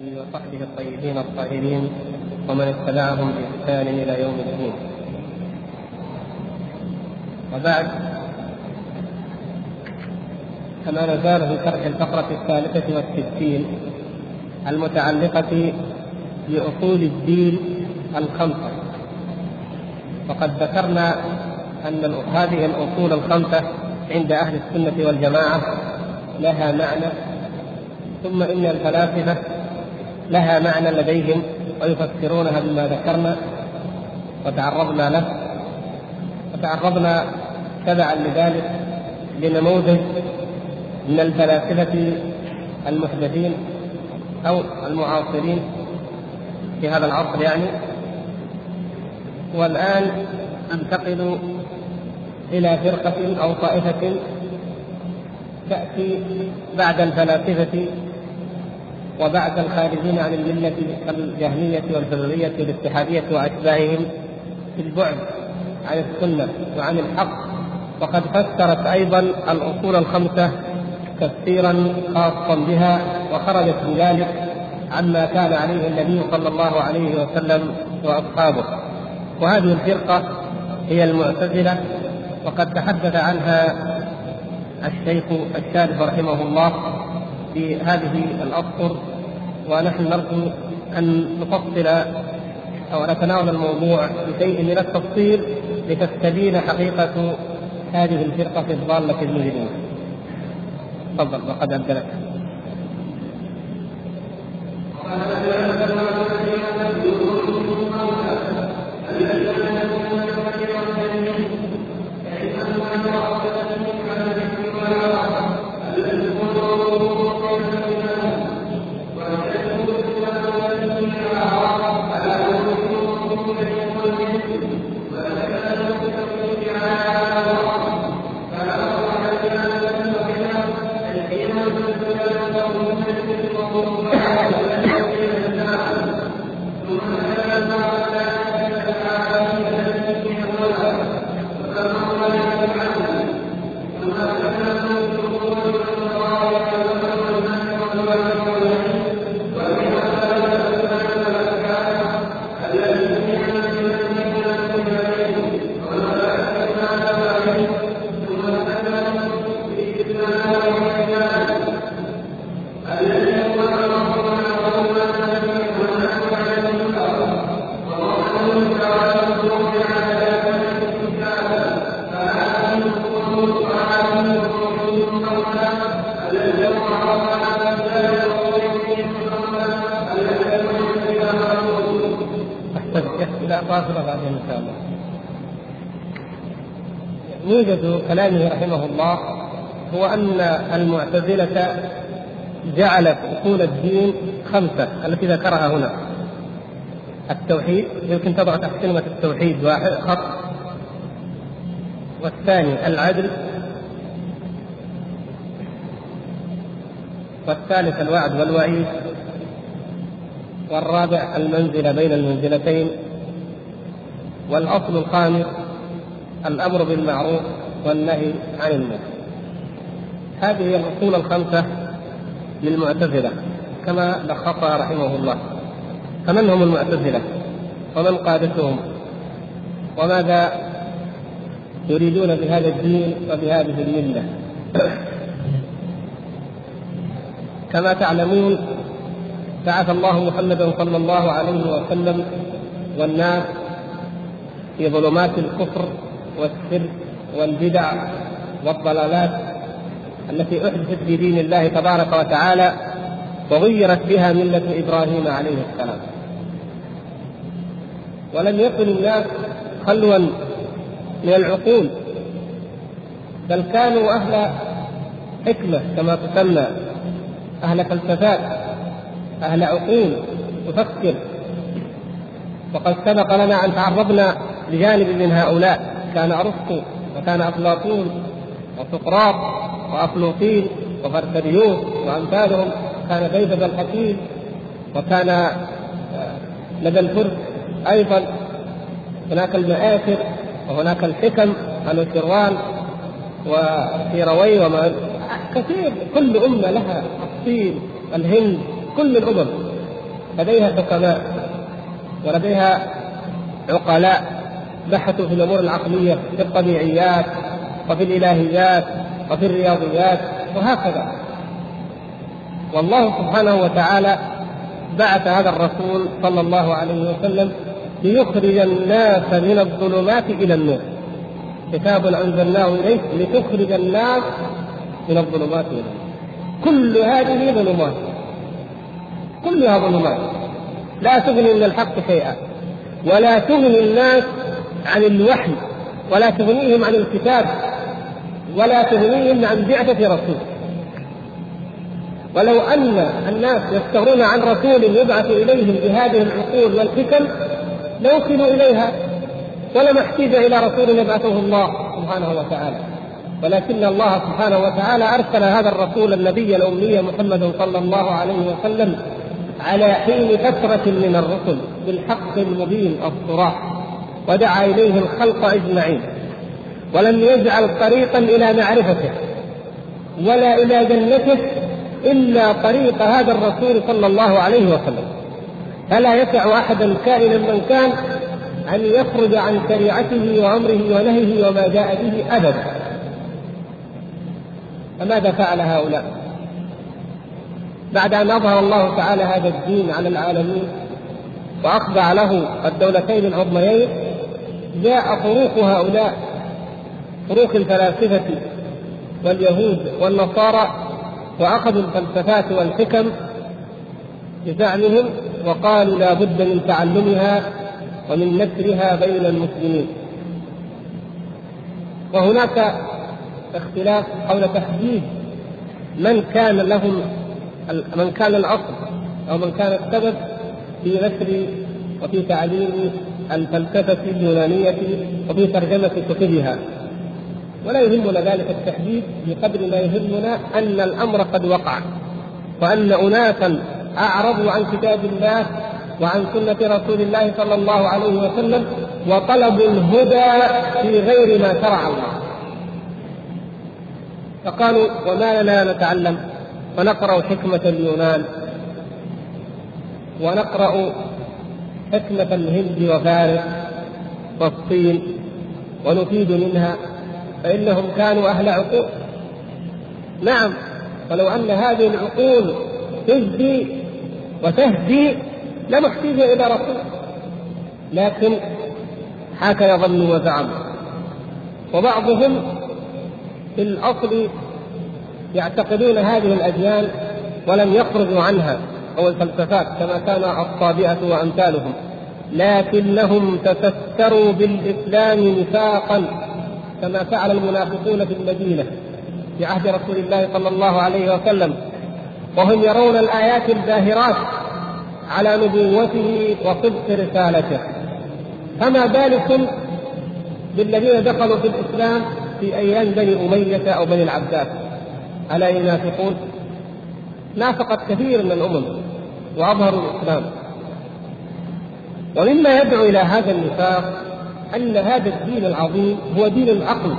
وصحبه الطيبين الطاهرين ومن اتبعهم بإحسان إلى يوم الدين. وبعد كما نزال في شرح الفقرة الثالثة والستين المتعلقة بأصول الدين الخمسة. وقد ذكرنا أن هذه الأصول الخمسة عند أهل السنة والجماعة لها معنى ثم إن الفلاسفة لها معنى لديهم ويفسرونها بما ذكرنا وتعرضنا له. وتعرضنا تبعا لذلك لنموذج من الفلاسفة المحدثين أو المعاصرين في هذا العصر يعني. والآن أنتقل إلى فرقة أو طائفة تأتي بعد الفلاسفة وبعد الخارجين عن الملة كالجهمية والفضلية والاتحادية وأتباعهم في البعد عن السنة وعن الحق وقد فسرت أيضا الأصول الخمسة تفسيرا خاصا بها وخرجت بذلك عما كان عليه النبي صلى الله عليه وسلم وأصحابه. وهذه الفرقة هي المعتزلة وقد تحدث عنها الشيخ الشارف رحمه الله في هذه الأسطر ونحن نرجو أن نفصل أو نتناول الموضوع بشيء من التفصيل لتستبين حقيقة هذه الفرقة الضالة المجرمة. تفضل وقد أبدلك. كلامه رحمه الله هو أن المعتزلة جعلت أصول الدين خمسة التي ذكرها هنا. التوحيد يمكن تضع تحت كلمة التوحيد واحد خط. والثاني العدل. والثالث الوعد والوعيد. والرابع المنزلة بين المنزلتين. والأصل الخامس الأمر بالمعروف. والنهي عن المنكر. هذه هي الأصول الخمسة للمعتزلة كما لخصها رحمه الله. فمن هم المعتزلة؟ ومن قادتهم؟ وماذا يريدون بهذا الدين وبهذه الملة؟ كما تعلمون بعث الله محمدا صلى الله عليه وسلم والناس في ظلمات الكفر والشرك والبدع والضلالات التي أحدثت في دين الله تبارك وتعالى وغيرت بها ملة إبراهيم عليه السلام. ولم يكن الناس خلوا من العقول بل كانوا أهل حكمة كما تسمى أهل فلسفات أهل عقول تفكر وقد سبق لنا أن تعرضنا لجانب من هؤلاء كان أرسطو وكان افلاطون وسقراط وافلوطين وفرتريوس وأمثالهم كان بيبد الحكيم وكان آه، لدى الفرس أيضا. هناك المآثر وهناك الحكم الوشروان وسيروي وما كثير كل أمة لها الصين الهند كل الأمم. لديها حكماء ولديها عقلاء. بحثوا في الأمور العقلية في الطبيعيات وفي الإلهيات وفي الرياضيات وهكذا. والله سبحانه وتعالى بعث هذا الرسول صلى الله عليه وسلم ليخرج الناس من الظلمات إلى النور. كتاب أنزلناه اليك لتخرج الناس من الظلمات إلى النور. كل هذه ظلمات كلها ظلمات. لا تغني من الحق شيئا ولا تغني الناس عن الوحي ولا تغنيهم عن الكتاب ولا تغنيهم عن بعثة رسول. ولو أن الناس يفترون عن رسول يبعث إليهم بهذه العقول والحكم لوصلوا إليها ولما احتاج إلى رسول يبعثه الله سبحانه وتعالى. ولكن الله سبحانه وتعالى أرسل هذا الرسول النبي الأمي محمد صلى الله عليه وسلم على حين فترة من الرسل بالحق المبين الصراح ودعا إليه الخلق أجمعين ولم يجعل طريقا إلى معرفته ولا إلى جنته إلا طريق هذا الرسول صلى الله عليه وسلم فلا يسع أحدا كائنا من كان أن يخرج عن شريعته وأمره ونهيه وما جاء به أبدا فماذا فعل هؤلاء؟ بعد أن أظهر الله تعالى هذا الدين على العالمين وأخضع له الدولتين العظميين جاء طروق هؤلاء طروق الفلاسفة واليهود والنصارى وأخذوا الفلسفات والحكم بزعمهم وقالوا لا بد من تعلمها ومن نشرها بين المسلمين. وهناك اختلاف حول تحديد من كان لهم من كان الأصل أو من كان السبب في نشر وفي تعليم الفلسفة اليونانية وفي ترجمة كتبها. ولا يهمنا ذلك التحديد بقدر ما يهمنا أن الأمر قد وقع وأن أناسا أعرضوا عن كتاب الله وعن سنة رسول الله صلى الله عليه وسلم وطلبوا الهدى في غير ما شرع الله. فقالوا وما لنا نتعلم ونقرأ حكمة اليونان ونقرأ حكمة الهند وفارس والصين ونفيد منها فإنهم كانوا أهل عقول. نعم ولو أن هذه العقول تهدي وتهدي لما أحتاج إلى رسول لكن هكذا ظنوا وزعموا وبعضهم في الأصل يعتقدون هذه الأديان ولم يخرجوا عنها. أو الفلسفات كما كان الطابئة وأمثالهم. لكنهم تستروا بالإسلام نفاقا كما فعل المنافقون في المدينة في عهد رسول الله صلى الله عليه وسلم. وهم يرون الآيات الباهرات على نبوته وصدق رسالته. فما بالكم بالذين دخلوا في الإسلام في أيام بني أمية أو بني العباس؟ ألا ينافقون؟ نافقت كثير من الأمم وأظهروا الإسلام. ومما يدعو إلى هذا النفاق أن هذا الدين العظيم هو دين العقل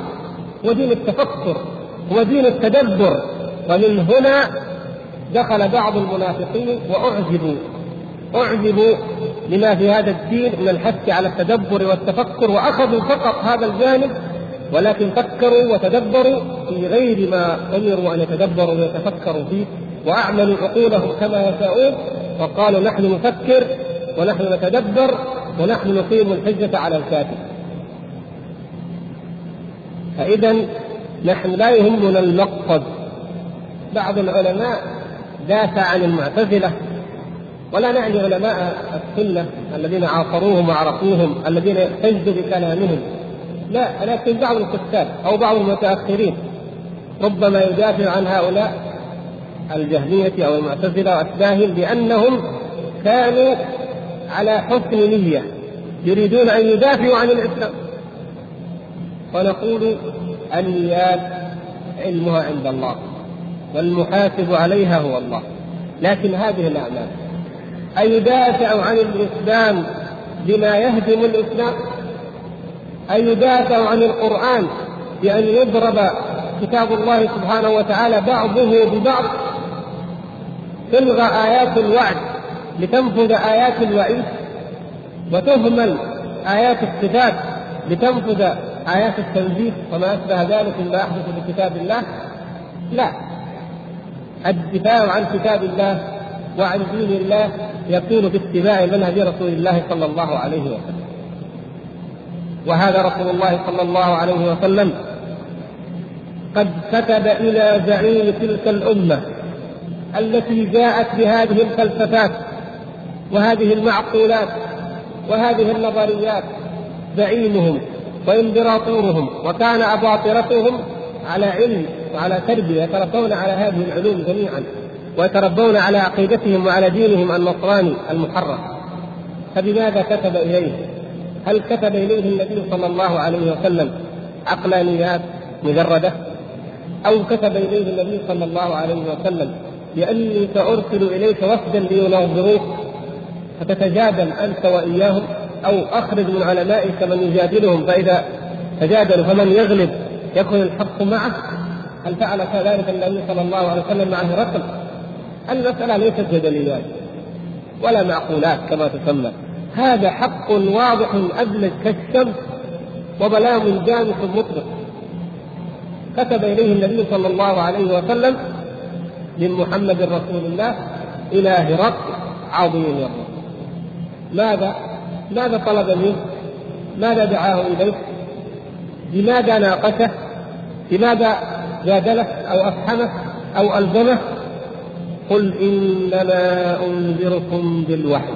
هو دين التفكر هو دين التدبر. ومن هنا دخل بعض المنافقين وأعجبوا أعجبوا لما في هذا الدين من الحث على التدبر والتفكر وأخذوا فقط هذا الجانب ولكن فكروا وتدبروا في غير ما أمروا أن يتدبروا ويتفكروا فيه. وأعملوا عقولهم كما يشاءون وقالوا نحن نفكر ونحن نتدبر ونحن نقيم الحجة على الكافر. فإذا نحن لا يهمنا المقصد. بعض العلماء دافع عن المعتزلة. ولا نعني علماء السنة الذين عاصروهم وعرفوهم الذين يحتجوا بكلامهم. لا لكن بعض الكتاب أو بعض المتأخرين ربما يدافع عن هؤلاء الجهمية أو المعتزلة وأتباعهم بأنهم كانوا على حسن نية يريدون أن يدافعوا عن الإسلام. ونقول النيات علمها عند الله والمحاسب عليها هو الله. لكن هذه الأعمال أيدافع عن الإسلام بما يهدم الإسلام؟ أيدافع عن القرآن بأن يضرب كتاب الله سبحانه وتعالى بعضه ببعض؟ تلغى آيات الوعد لتنفذ آيات الوعيد وتهمل آيات الصفات لتنفذ آيات التنزيل وما أشبه ذلك مما يحدث في كتاب الله. لا. الدفاع عن كتاب الله وعن دين الله يكون باتباع منهج رسول الله صلى الله عليه وسلم. وهذا رسول الله صلى الله عليه وسلم قد كتب إلى زعيم تلك الأمة التي جاءت بهذه الفلسفات وهذه المعقولات وهذه النظريات زعيمهم وامبراطورهم وكان أباطرتهم على علم وعلى تربية يتربون على هذه العلوم جميعا ويتربون على عقيدتهم وعلى دينهم النصراني المحرف فبماذا كتب إليه؟ هل كتب إليه النبي صلى الله عليه وسلم عقلانيات مجردة؟ أو كتب إليه النبي صلى الله عليه وسلم لأني سأرسل إليك وفدا ليناظروك فتتجادل أنت وإياهم أو أخرج من علمائك من يجادلهم فإذا تجادلوا فمن يغلب؟ يكون الحق معه هل فعل كذلك النبي صلى الله عليه وسلم مع هرقل؟ المسألة ليست جدليات ولا معقولات كما تسمى. هذا حق واضح أبلج كالشمس وبلاغ جامح مطلق. كتب إليه النبي صلى الله عليه وسلم من محمد رسول الله إلى هرقل عظيم الرسول ماذا؟ ماذا طلب منه؟ ماذا دعاه إليه؟ لماذا ناقشه؟ لماذا جادله أو أفحمه أو ألزمه؟ قل إنما أنذركم بالوحي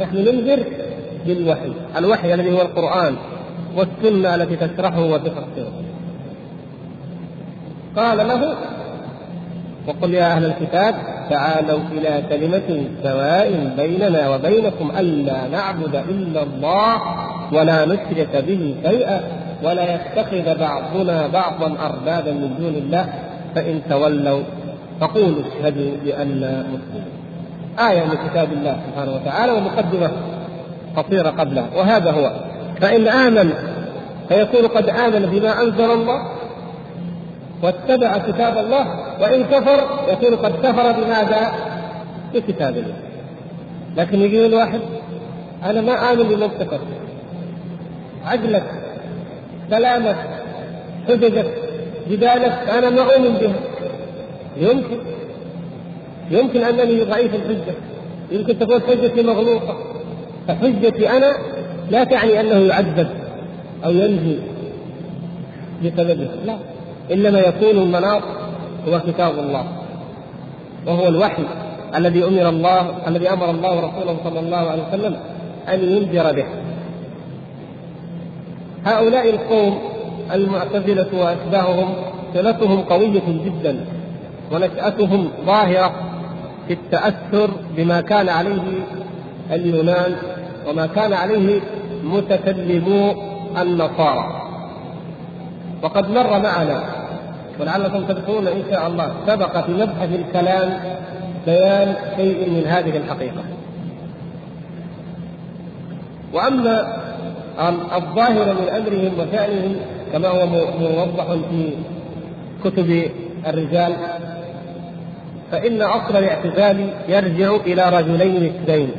نحن ننذر بالوحي الوحي الذي هو القرآن والسنة التي تشرحه وتفسره قال له وقل يا أهل الكتاب تعالوا إلى كلمة سواء بيننا وبينكم ألا نعبد إلا الله ولا نشرك به شيئا ولا يتخذ بعضنا بعضا أربابا من دون الله فإن تولوا فقولوا اشهدوا بأننا مسلمون آية من كتاب الله سبحانه وتعالى ومقدمة قصيرة قبلها وهذا هو. فإن آمن فيكون قد آمن بما أنزل الله واتبع كتاب الله وإن كفر يكون قد كفر بماذا؟ بكتاب الله. لكن يجي الواحد أنا ما آمن بمنطقك عدلك كلامك حججك جدالك أنا ما أؤمن بها. يمكن يمكن أنني ضعيف الحجة. يمكن تكون حجتي مغلوطة فحجتي أنا لا تعني أنه يعذب أو ينجي بسببها لا إنما يكون المناط هو كتاب الله. وهو الوحي الذي أمر الله الذي أمر الله ورسوله صلى الله عليه وسلم أن ينذر به. هؤلاء القوم المعتزلة وأشباههم صلتهم قوية جدا ونشأتهم ظاهرة في التأثر بما كان عليه اليونان وما كان عليه متكلمو النصارى. وقد مر معنا ولعلكم تذكرون إن شاء الله. سبق في مبحث الكلام بيان شيء من هذه الحقيقة. وأما الظاهر من أمرهم وشأنهم كما هو موضح في كتب الرجال فإن أصل الاعتزال يرجع إلى رجلين اثنين.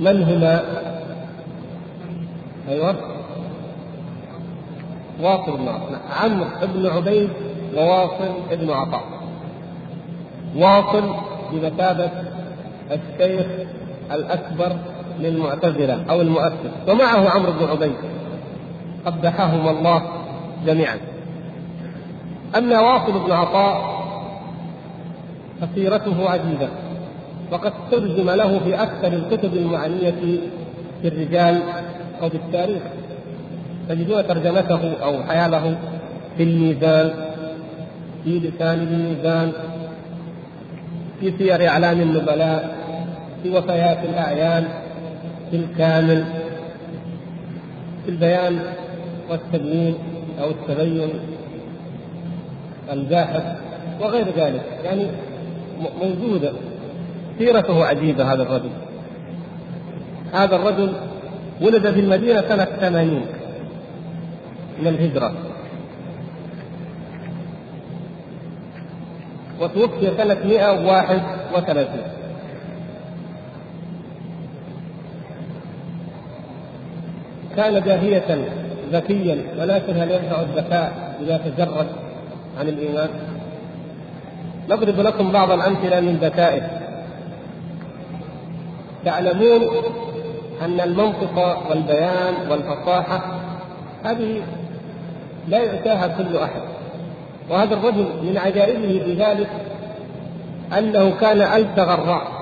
من هما؟ أيوه. واصل بن عمرو بن عبيد وواصل بن عطاء. واصل بمثابة الشيخ الأكبر للمعتزلة أو المؤسس ومعه عمرو بن عبيد. قبحهم الله جميعا. أما واصل بن عطاء فسيرته عجيبة وقد ترجم له في أكثر الكتب المعنية في الرجال أو في التاريخ. تجدون ترجمته أو حياله في الميزان في لسان الميزان في سير إعلام النبلاء في وفيات الأعيان في الكامل في البيان والتبيين أو التبين الباحث وغير ذلك. يعني موجودة. سيرته عجيبة هذا الرجل. هذا الرجل ولد في المدينة سنة 80 من الهجرة. وتوفي سنة 131 كان جاهية ذكيا ولكن هل ينفع الذكاء إذا تجرد عن الإيمان؟ نضرب لكم بعض الأمثلة من ذكائه. تعلمون أن المنطق والبيان والفصاحة هذه لا يؤتاها كل أحد. وهذا الرجل من عجائبه في ذلك أنه كان ألتغ الراء.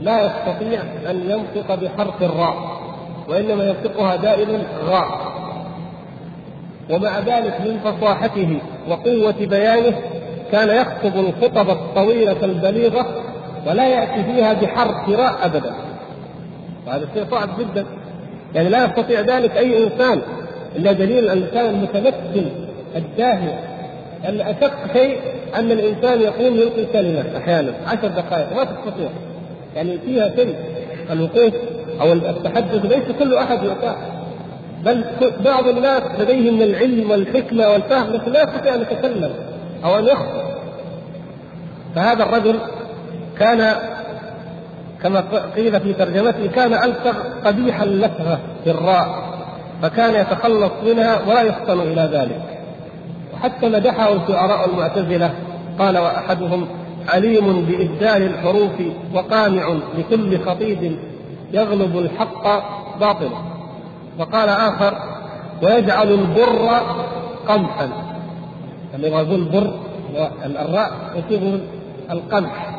لا يستطيع أن ينطق بحرف الراء وإنما ينطقها دائما راء ومع ذلك من فصاحته وقوة بيانه كان يخطب الخطب الطويلة البليغة ولا يأتي فيها بحرف راء أبدا. وهذا شيء صعب جدا. يعني لا يستطيع ذلك أي إنسان. إلا دليل الإنسان المتمكن الداهية أن أشق شيء أن الإنسان يقوم يلقي كلمة أحيانا عشر دقائق ما تستطيع. يعني فيها شيء الوقوف أو التحدث ليس كل أحد يطاع. بل بعض الناس لديهم من العلم والحكمة والفهم لكن لا يستطيع أن يتكلم أو أن يخطب فهذا الرجل كان كما قيل في ترجمته كان ألسغ قبيح اللثغة في الراء. فكان يتخلص منها ولا يفطن إلى ذلك. وحتى مدحه الشعراء المعتزلة قال وأحدهم عليم بإبدال الحروف وقامع لكل خطيب يغلب الحق باطلا وقال آخر ويجعل البر قمحا لما يقول البر الراء يصير القمح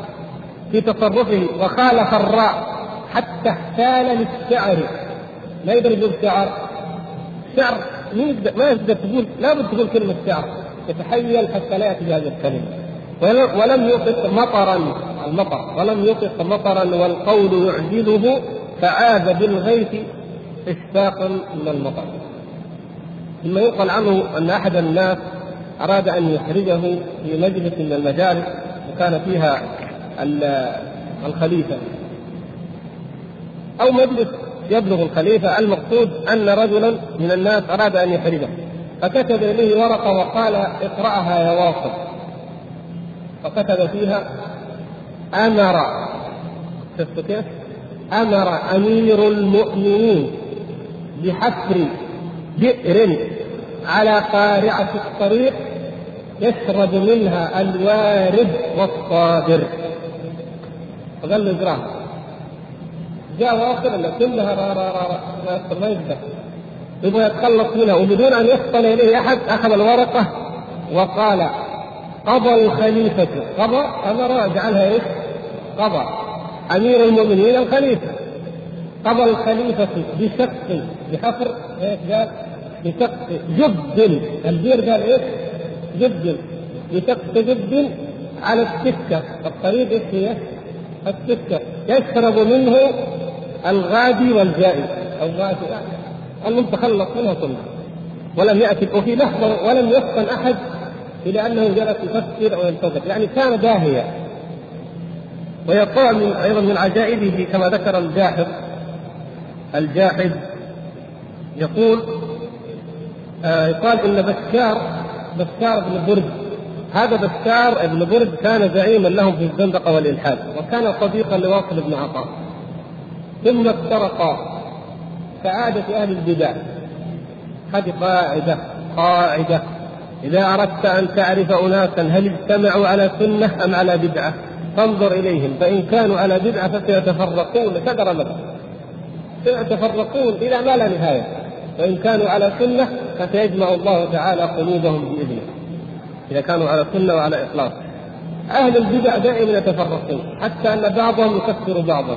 في تصرفه وخالف الراء حتى احتال للشعر. ما يقدر يقول شعر ما يقدر تقول لا بد تقول كلمة شعر. يتحيل حتى لا يأتي بهذه الكلمة. ولم يطق مطرا المطر. ولم يطق مطرا والقول يعجله فعاد بالغيث اشفاقا من المطر. ثم ينقل عنه أن أحد الناس أراد أن يخرجه في مجلس من المجالس وكان فيها الخليفة. أو مجلس يبلغ الخليفة المقصود أن رجلا من الناس أراد أن يخرجه فكتب اليه ورقة وقال اقرأها يا واصل. فكتب فيها أمر. شفت كيف؟ أمر أمير المؤمنين بحفر بئر على قارعة الطريق يشرب منها الوارد والصادر فقال له جاء واصل كلها را را را, را ما يقدر يبغى يتخلص منها وبدون أن يفطن إليه أحد أخذ الورقة وقال قضى الخليفة. قضى؟ أمر جعلها إيش؟ قضى. أمير المؤمنين الخليفة. قضى الخليفة بشق بحفر إيش قال؟ بشق جب البير قال إيش؟ جب بشق جب على السكة. الطريق إيش هي؟ السكة. يشرب منه الغادي والجائي الغادي. المهم تخلص منها كلها ولم يأتي وفي لحظة ولم يفطن أحد إلى أنه جلس يفكر أو ينتظر. يعني كان داهيا. ويقال أيضا من عجائبه كما ذكر الجاحظ. الجاحظ يقول آه يقال إن بشار بشار بن برد هذا بشار بن برد كان زعيما لهم في الزندقة والإلحاد وكان صديقا لواصل بن عطاء ثم افترقا. كعادة أهل البدع. هذه قاعدة قاعدة. إذا أردت أن تعرف أناسا هل اجتمعوا على سنة أم على بدعة؟ فانظر إليهم. فإن كانوا على بدعة فسيتفرقون. كدر مثلا سيتفرقون إلى ما لا نهاية. وإن كانوا على سنة فسيجمع الله تعالى قلوبهم بإذنه. إذا كانوا على سنة وعلى إخلاص أهل البدع دائما يتفرقون حتى أن بعضهم يكفر بعضا.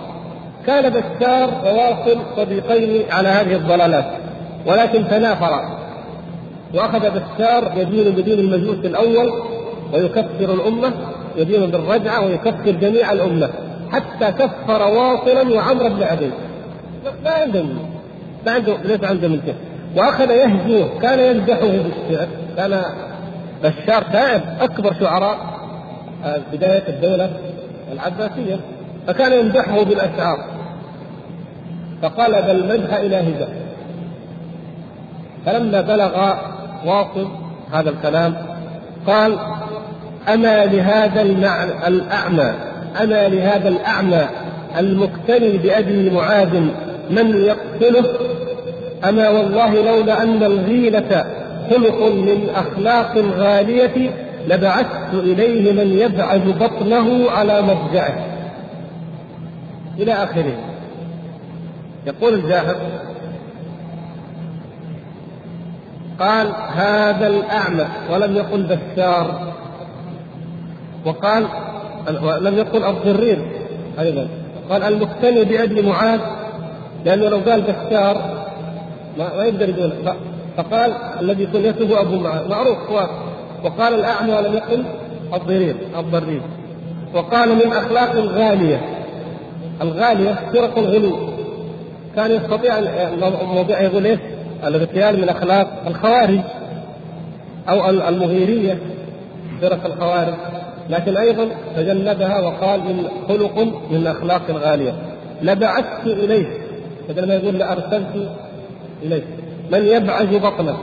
كان بشار وواصل صديقين على هذه الضلالات ولكن تنافرا وأخذ بشار يدين بدين المجوس الأول ويكفر الأمة يدين بالرجعة ويكفر جميع الأمة. حتى كفر واصلا وعمرو بن عبيد ما عندهم ما عنده ليس عنده من كيف وأخذ يهجوه كان يمدحه بالشعر كان بشار شاعر أكبر شعراء آه، بداية الدولة العباسية. فكان يمدحه بالأشعار. فقلب المدح إلى هزار فلما بلغ واصل هذا الكلام قال أما لهذا المعنى الأعمى أما لهذا الأعمى المقتني بأبي معاذ من يقتله أما والله لولا أن الغيلة خلق من أخلاق غالية لبعثت إليه من يبعث بطنه على مضجعه إلى آخره. يقول الجاهل قال هذا الأعمى ولم يقل بشار. وقال لم يقل الضرير أيضا. قال المقتني بأبي معاذ لأنه لو قال بشار ما, ما يقدر يقول فقال الذي كنيته أبو معاذ. معروف وقال الأعمى ولم يقل الضرير الضرير وقال من أخلاق الغالية. الغالية فرق الغلو. كان يستطيع الموضوع يقول إيش؟ الاغتيال من أخلاق الخوارج. أو المغيرية. فرق الخوارج. لكن أيضا تجنبها وقال من خلق من أخلاق الغالية. لبعثت إليه. بدل ما يقول لأرسلت إليه. من يبعث بطنه.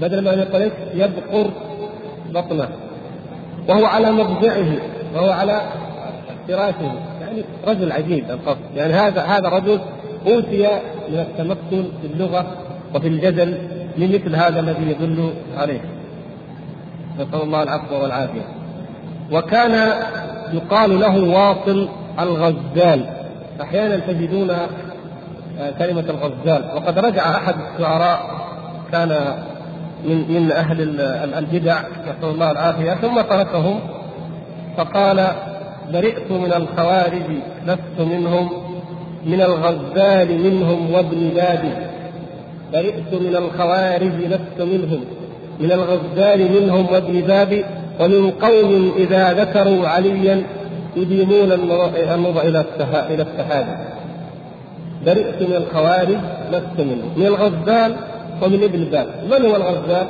بدل ما يقول إيش؟ يبقر بطنه. وهو على مضجعه وهو على فراشه. يعني رجل عجيب القصد. يعني هذا هذا رجل أوتي من التمكن في اللغة وفي الجدل لمثل هذا الذي يدل عليه. نسأل الله العفو والعافية. وكان يقال له واصل الغزال. أحيانا تجدون كلمة الغزال. وقد رجع أحد الشعراء كان من من أهل البدع نسأل الله العافية ثم تركهم فقال برئت من الخوارج لست منهم من الغزال منهم وابن بابي برئت من الخوارج لست منهم من الغزال منهم وابن بابي ومن قوم إذا ذكروا عليا يديمون النظر إلى إلى السحاب برئت من الخوارج لست منهم من الغزال ومن ابن باب من هو الغزال؟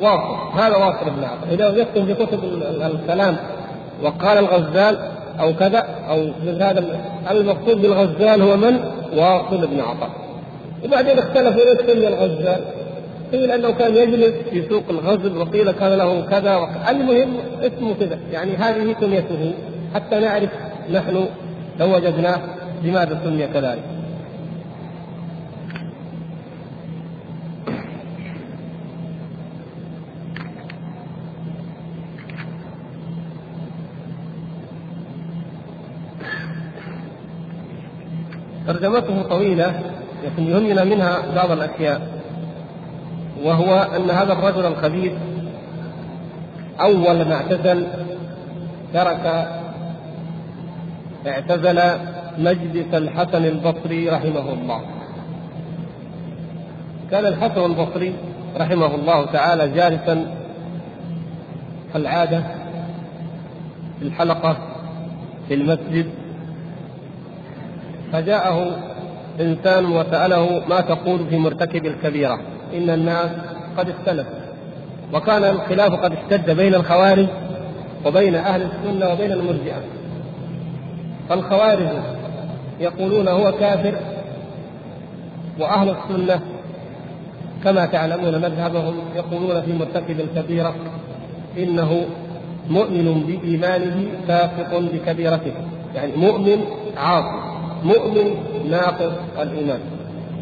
واصل هذا واصل بن عطاء إذا يكتب في كتب الكلام وقال الغزال أو كذا أو مثل هذا المقصود بالغزال هو من؟ واصل بن عطاء. وبعدين اختلفوا ليش سمي الغزال؟ قيل أنه كان يجلس في سوق الغزل وقيل كان له كذا وكذا المهم اسمه كذا يعني هذه كنيته حتى نعرف نحن لو وجدناه لماذا سمي كذلك. ترجمته طويلة لكن يهمنا منها بعض الأشياء وهو أن هذا الرجل الخبيث أول ما اعتزل ترك اعتزل مجلس الحسن البصري رحمه الله. كان الحسن البصري رحمه الله تعالى جالسا كالعادة في الحلقة في المسجد. فجاءه إنسان وسأله ما تقول في مرتكب الكبيرة؟ إن الناس قد اختلفوا وكان الخلاف قد اشتد بين الخوارج وبين أهل السنة وبين المرجئة. فالخوارج يقولون هو كافر وأهل السنة كما تعلمون مذهبهم يقولون في مرتكب الكبيرة إنه مؤمن بإيمانه فاسق بكبيرته. يعني مؤمن عاصي مؤمن ناقص الإيمان.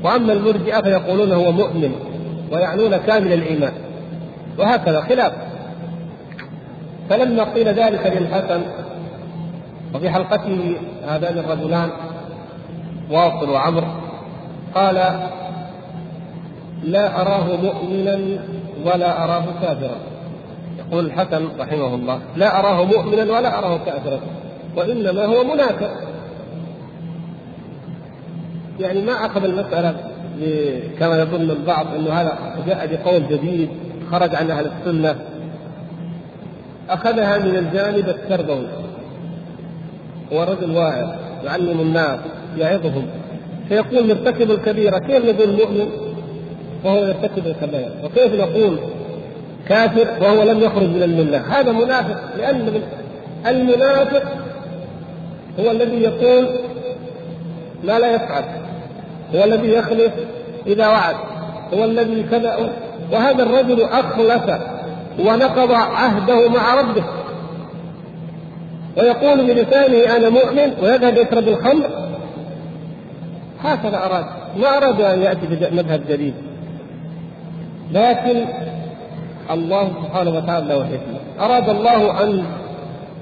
وأما المرجئة فيقولون هو مؤمن ويعنون كامل الإيمان. وهكذا خلاف. فلما قيل ذلك للحسن وفي حلقته هذان الرجلان واصل وعمر قال لا أراه مؤمنا ولا أراه كافرا. يقول الحسن رحمه الله لا أراه مؤمنا ولا أراه كافرا وإنما هو منافق. يعني ما أخذ المسألة كما يظن البعض إنه هذا جاء بقول جديد خرج عن أهل السنة. أخذها من الجانب التربوي. هو رجل واعظ يعلم الناس. يعظهم. فيقول مرتكب الكبيره كيف نقول مؤمن وهو يرتكب الكبائر؟ وكيف نقول كافر وهو لم يخرج من الملة؟ هذا منافق لأن المنافق هو الذي يقول ما لا يفعل. هو الذي يخلف إذا وعد. هو الذي كذا. وهذا الرجل أخلف ونقض عهده مع ربه. ويقول بلسانه أنا مؤمن ويذهب يشرب الخمر. هكذا أراد. ما أراد أن يأتي بمذهب جديد. لكن الله سبحانه وتعالى له حكمة. أراد الله أن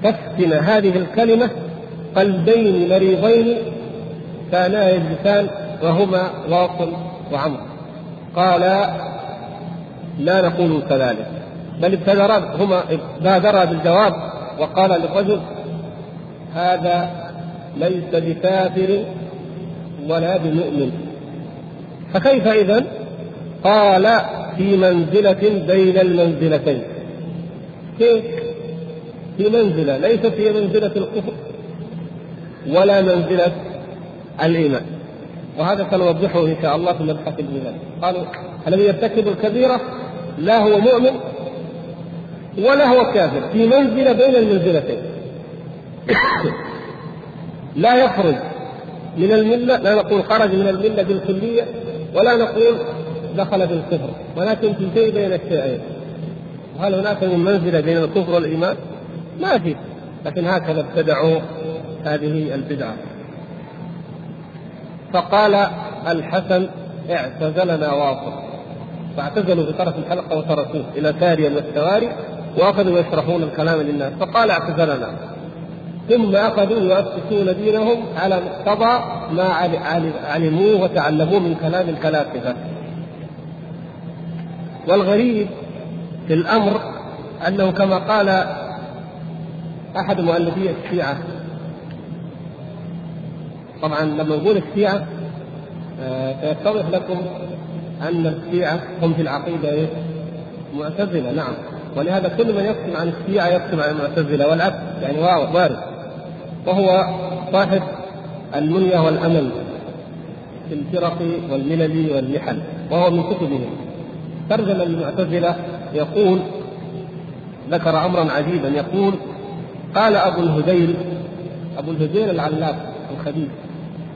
تسكن هذه الكلمة قلبين مريضين كانا يجلسان وهما واصل وعمر قال لا نقول كذلك. بل ابتدر هما بادر بالجواب وقال للرجل هذا ليس بكافر ولا بمؤمن. فكيف اذا؟ قال في منزلة بين المنزلتين. كيف؟ في منزلة ليست هي منزلة الكفر ولا منزلة الإيمان. وهذا سنوضحه إن شاء الله في مبحث الإيمان قالوا الذي يرتكب الكبيرة لا هو مؤمن ولا هو كافر. في منزلة بين المنزلتين. لا يخرج من الملة لا نقول خرج من الملة بالكلية ولا نقول دخل في الكفر ولكن في شيء بين الشيئين. هل هناك من منزلة بين الكفر والإيمان؟ ما في. لكن هكذا ابتدعوا هذه البدعة. فقال الحسن اعتزلنا واصل. فاعتزلوا بطرف الحلقة وتركوه إلى سارية من السواري وأخذوا يشرحون الكلام للناس. فقال اعتزلنا. ثم أخذوا يؤسسون دينهم على مقتضى ما علموه وتعلموه من كلام الفلاسفة. والغريب في الأمر أنه كما قال أحد مؤلفي الشيعة طبعا لما نقول الشيعة سيتضح لكم أن الشيعة هم في العقيدة إيه؟ معتزلة نعم. ولهذا كل من يقسم عن الشيعة يقسم عن المعتزلة والعكس يعني وارد. وهو صاحب المنية والأمل في الفرق والملل والمحن وهو من كتبهم ترجم المعتزلة يقول ذكر أمرا عجيبا يقول قال أبو الهذيل أبو الهذيل العلاف الخبيث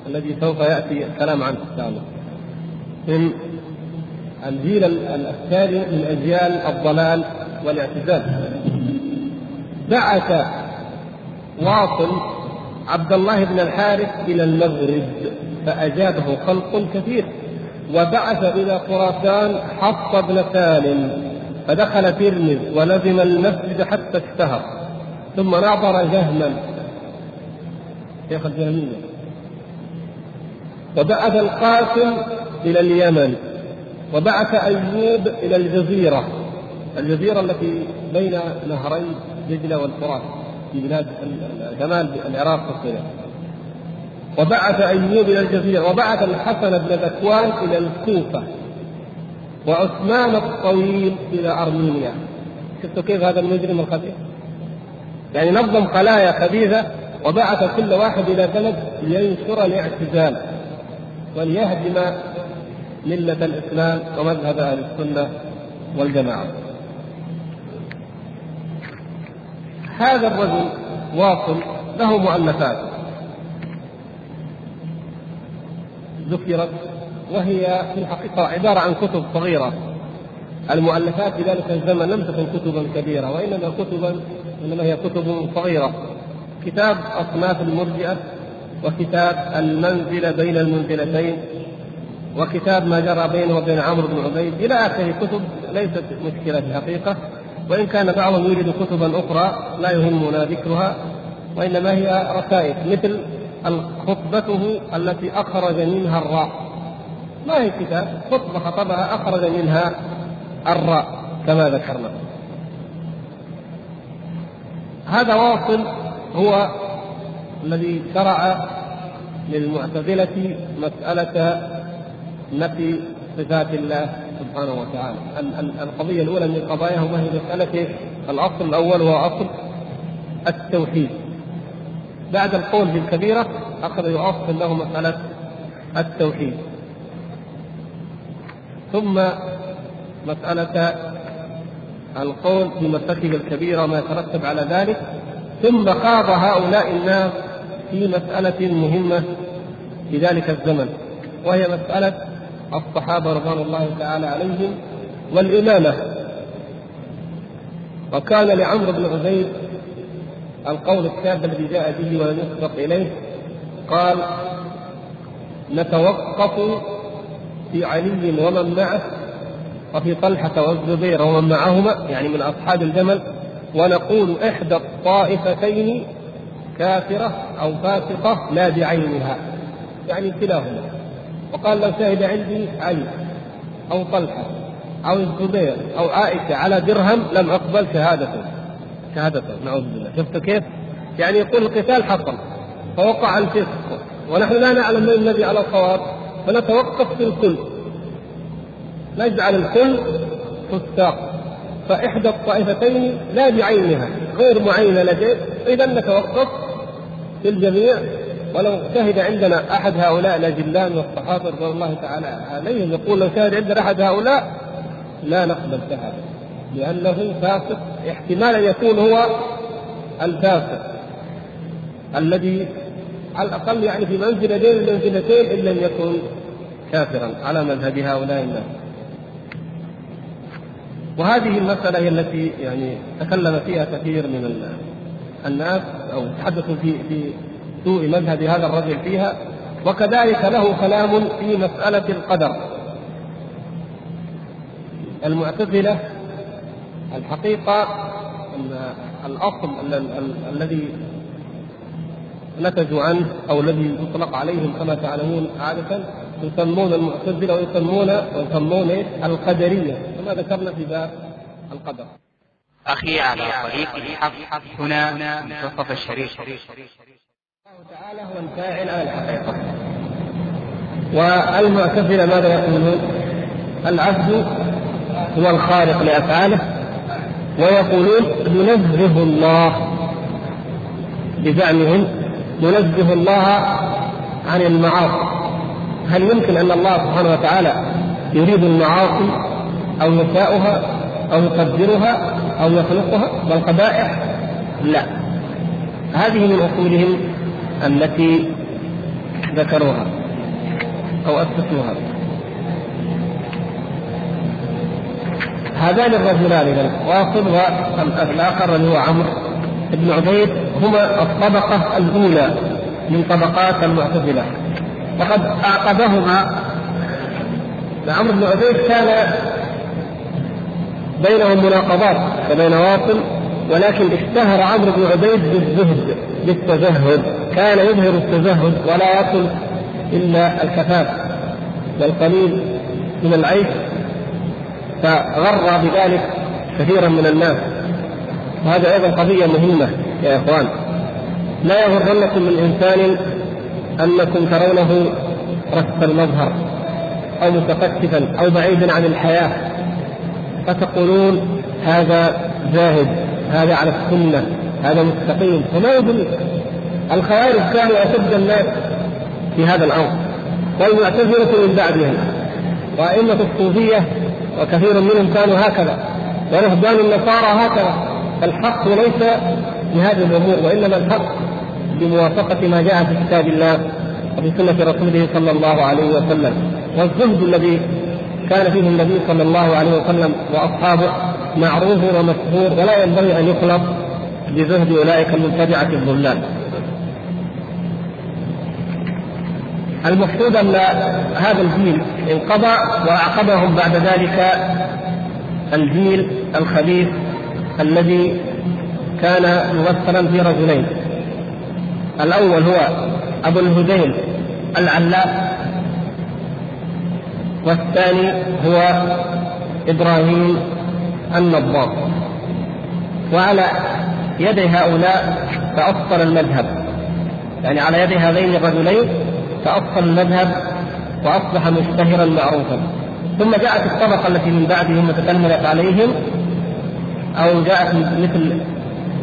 الذي سوف يأتي الكلام عنه إن شاء الله. من الجيل الثاني من أجيال الضلال والاعتزال. بعث واصل عبد الله بن الحارث إلى المغرب فأجابه خلق كثير وبعث إلى خراسان حفص بن سالم فدخل ترمذ ولزم المسجد حتى اشتهر ثم ناظر جهما. شيخ الجهمية. وبعث القاسم إلى اليمن وبعث أيوب إلى الجزيرة الجزيرة التي بين نهري دجلة والفرات. في بلاد شمال العراق وكذا وبعث أيوب إلى الجزيرة وبعث الحسن بن ذكوان إلى الكوفة وعثمان الطويل إلى أرمينيا. شفتوا كيف هذا المجرم الخبيث؟ يعني نظم خلايا خبيثة وبعث كل واحد إلى بلد لينشر الاعتزال وليهدم ملة الإسلام ومذهب أهل السنة والجماعة. هذا الرجل واصل له مؤلفات. ذكرت وهي في الحقيقة عبارة عن كتب صغيرة. المؤلفات في ذلك الزمن لم تكن كتبا كبيرة وإنما كتبا إنما هي كتب صغيرة. كتاب أصناف المرجئة وكتاب المنزل بين المنزلتين وكتاب ما جرى بينه وبين عمرو بن عبيد. إلى آخره كتب ليست مشكلة في الحقيقة. وإن كان بعضهم يريد كتبا أخرى لا يهمنا ذكرها وإنما هي رسائل مثل خطبته التي أخرج منها الراء. ما هي كتاب خطبة خطبها أخرج منها الراء كما ذكرنا. هذا واصل هو الذي شرع للمعتزلة مسألة نفي صفات الله. سبحانه وتعالى. القضية الأولى من القضايا هو هي مسألة الأصل الأول هو أصل التوحيد. بعد القول في الكبيرة أخذ يؤصل له مسألة التوحيد. ثم مسألة القول في مرتكب الكبيرة وما يترتب على ذلك. ثم خاض هؤلاء الناس في مسألة مهمة في ذلك الزمن وهي مسألة الصحابة رضوان الله تعالى عليهم والإمامة. وكان لعمرو بن عبيد القول الشاذ الذي جاء به ولم يسبق إليه قال نتوقف في علي ومن معه وفي طلحة والزبير ومن معهما يعني من أصحاب الجمل ونقول إحدى الطائفتين كافرة أو فاسقة لا بعينها يعني كلاهما. وقال لو شهد عندي علي أو طلحة أو الزبير أو عائشة على درهم لم أقبل شهادته. شهادته نعوذ بالله. شفت كيف؟ يعني يقول القتال حصل فوقع الفسق ونحن لا نعلم من الذي على الصواب فنتوقف في الكل. نجعل الكل فساق فإحدى الطائفتين لا بعينها غير معينة لديه إذا نتوقف في الجميع ولو شهد عندنا أحد هؤلاء الأجلان والصحابة رضوان الله تعالى عليهم يقول لو شهد عندنا أحد هؤلاء لا نقبل شهادة لأنه فاسق احتمال أن يكون هو الفاسق الذي على الأقل يعني في منزلة بين المنزلتين إن لم يكن كافرا على مذهب هؤلاء الناس. وهذه المسألة هي التي يعني تكلم فيها كثير من الناس أو تحدثوا في في سوء مذهب هذا الرجل فيها وكذلك له كلام في مسألة القدر. المعتزلة الحقيقة أن الأصل الذي نتجوا عنه أو الذي يطلق عليهم كما تعلمون عادة يسمون المعتزلة ويسمون ويسمون القدرية كما ذكرنا في باب القدر. أخي على طريق الحق هنا منتصف الشريف. الله هو الفاعل على الحقيقة والمعتزلة ماذا يقولون؟ العبد هو الخالق لأفعاله ويقولون ينزه الله بزعمهم ينزه الله عن المعاصي هل يمكن أن الله سبحانه وتعالى يريد المعاصي أو يشاؤها أو يقدرها أو يخلقها والقبائح؟ لا هذه من أصولهم التي ذكروها أو اسسوها هذان الرجلان اذا واصل والأخر اللي هو عمرو بن عبيد هما الطبقة الأولى من طبقات المعتزلة. وقد أعقبهما عمرو بن عبيد كان بينهم مناقضات كبين واصل ولكن اشتهر عمرو بن عبيد بالزهد بالتزهد. كان يظهر التزهد ولا يأكل إلا الكفاف والقليل من العيش فغر بذلك كثيرا من الناس. وهذا أيضا قضية مهمة يا إخوان. لا يغرنكم من إنسان أنكم ترونه رث المظهر أو متقشفا أو بعيدا عن الحياة فتقولون هذا زاهد. هذا على السنة هذا مستقيم. وما يدل الخوارج كانوا أشد الناس في هذا الامر والمعتزله من بعدهم. وأئمة الصوفية وكثير منهم كانوا هكذا. ورهبان النصارى هكذا. الحق ليس بهذه الأمور وإنما الحق بموافقة ما جاء في كتاب الله وفي سنة رسوله صلى الله عليه وسلم. والزهد الذي كان فيه النبي صلى الله عليه وسلم وأصحابه معروف ومشهور ولا ينبغي أن يخلط بزهد أولئك المبتدعة الضلال المقصود أن هذا الجيل انقضى وأعقبهم بعد ذلك الجيل الخبيث الذي كان ممثلا في رجلين. الأول هو أبو الهذيل العلاف والثاني هو إبراهيم النضاف وعلى يد هؤلاء تأصل المذهب. يعني على يد هذين الرجلين تأصل المذهب وأصبح مشتهرا معروفا. ثم جاءت الطبقة التي من بعدهم وتكلمت عليهم أو جاءت مثل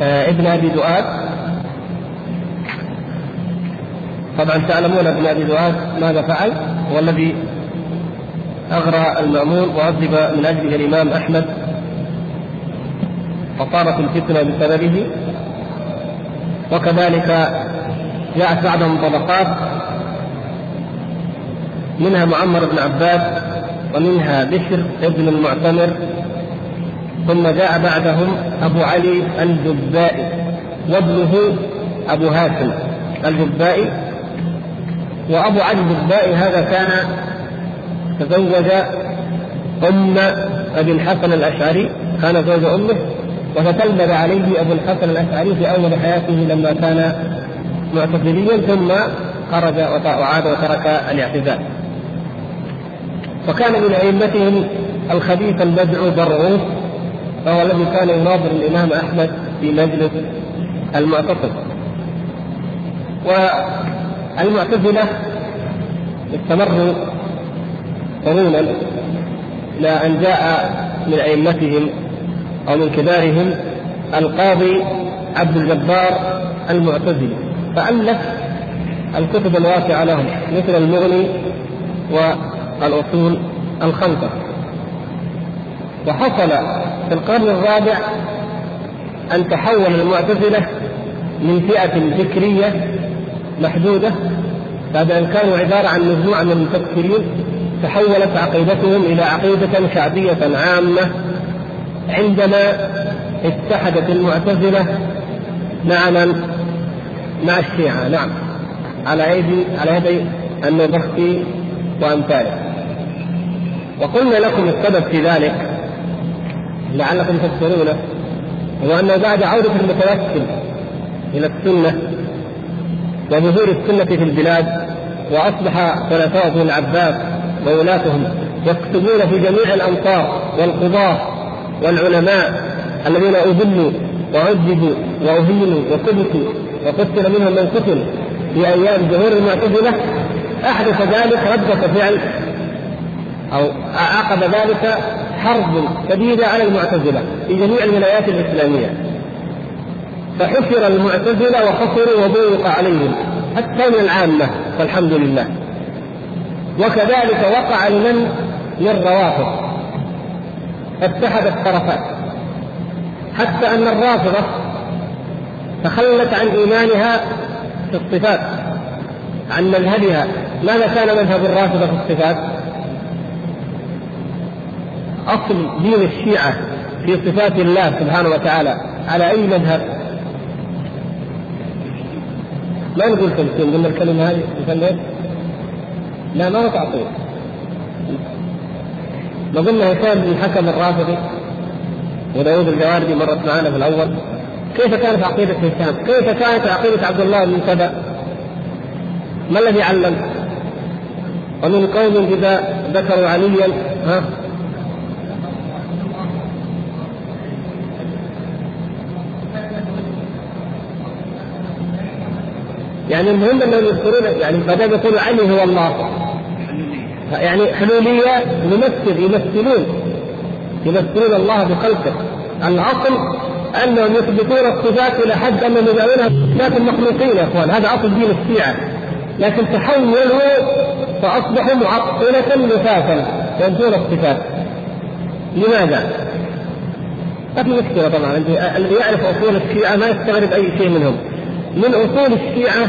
آه، ابن أبي دؤاد طبعا تعلمون ابن أبي ذؤاد ماذا فعل؟ هو الذي أغرى المأمون وعذب من أجله الإمام أحمد فصارت الفتنة بسببه. وكذلك جاءت بعدهم طبقات منها معمر بن عباس ومنها بشر ابن المعتمر ثم جاء بعدهم أبو علي الجبائي وابنه أبو هاشم الجبائي. وأبو علي الجبائي هذا كان تزوج أم أبي الحسن الأشعري كان زوج أمه وتتلمذ عليه أبو الحسن الأشعري في أول حياته لما كان معتزليا ثم خرج وعاد وترك الاعتزال. وكان من أئمتهم الخبيث المدعو برغوث وهو الذي كان يناظر الإمام أحمد في مجلس المعتصم. والمعتزلة استمروا قرونا إلى أن جاء من أئمتهم أو من كبارهم القاضي عبد الجبار المعتزلي فألف الكتب الواسعة لهم مثل المغني والأصول الخمسة. وحصل في القرن الرابع أن تحول المعتزلة من فئة فكرية محدودة بعد أن كانوا عبارة عن مجموعة من المفكرين تحولت عقيدتهم إلى عقيدة شعبية عامة عندما اتحدت المعتزلة مع من؟ مع الشيعة نعم على أيدي على يدي النبختي وأمثاله وقلنا لكم السبب في ذلك لعلكم تذكرونه هو أنه بعد عودة المتوكل إلى السنة وظهور السنة في البلاد وأصبح خلفاء بن العباس وولاتهم يكتبون في جميع الأمصار والقضاة والعلماء الذين أذلوا وعذبوا وأهينوا وكبتوا وقتل منهم من قتل في أيام ظهور المعتزلة أحدث ذلك ردة فعل أو عقب ذلك حرب شديدة على المعتزلة في جميع الولايات الإسلامية. فحشر المعتزلة وخسروا وضيق عليهم حتى من العامة والحمد لله. وكذلك وقع لمن للروافض اتحدت طرفات حتى أن الرافضة تخلت عن إيمانها في الصفات عن مذهبها ماذا كان مذهب الرافضة في الصفات؟ أصل دين الشيعة في صفات الله سبحانه وتعالى على أي مذهب؟ ما نقول تمثيل قلنا الكلمة هذه مثل لا ما هو قلنا هشام بن الحكم الرافضي وداود الجواردي مرت معنا في الأول كيف كانت عقيدة هشام؟ كيف كانت عقيدة عبد الله بن سبأ؟ ما الذي علم؟ ومن قوم إذا ذكروا عليا ها يعني المهم أنهم يذكرون يعني دام يقولوا علي هو الله يعني حلولية يمثل يمثلون. يمثلون الله بخلقه الأصل أنهم يثبتون الصفات إلى حد أنهم يجعلونها صفات المخلوقين يا إخوان. هذا أصل دين الشيعة. لكن تحولوا فأصبحوا معطلة نفاثا ينفون الصفات. لماذا؟ ما في مشكلة طبعا. الذي يعرف أصول الشيعة ما يستغرب أي شيء منهم. من أصول الشيعة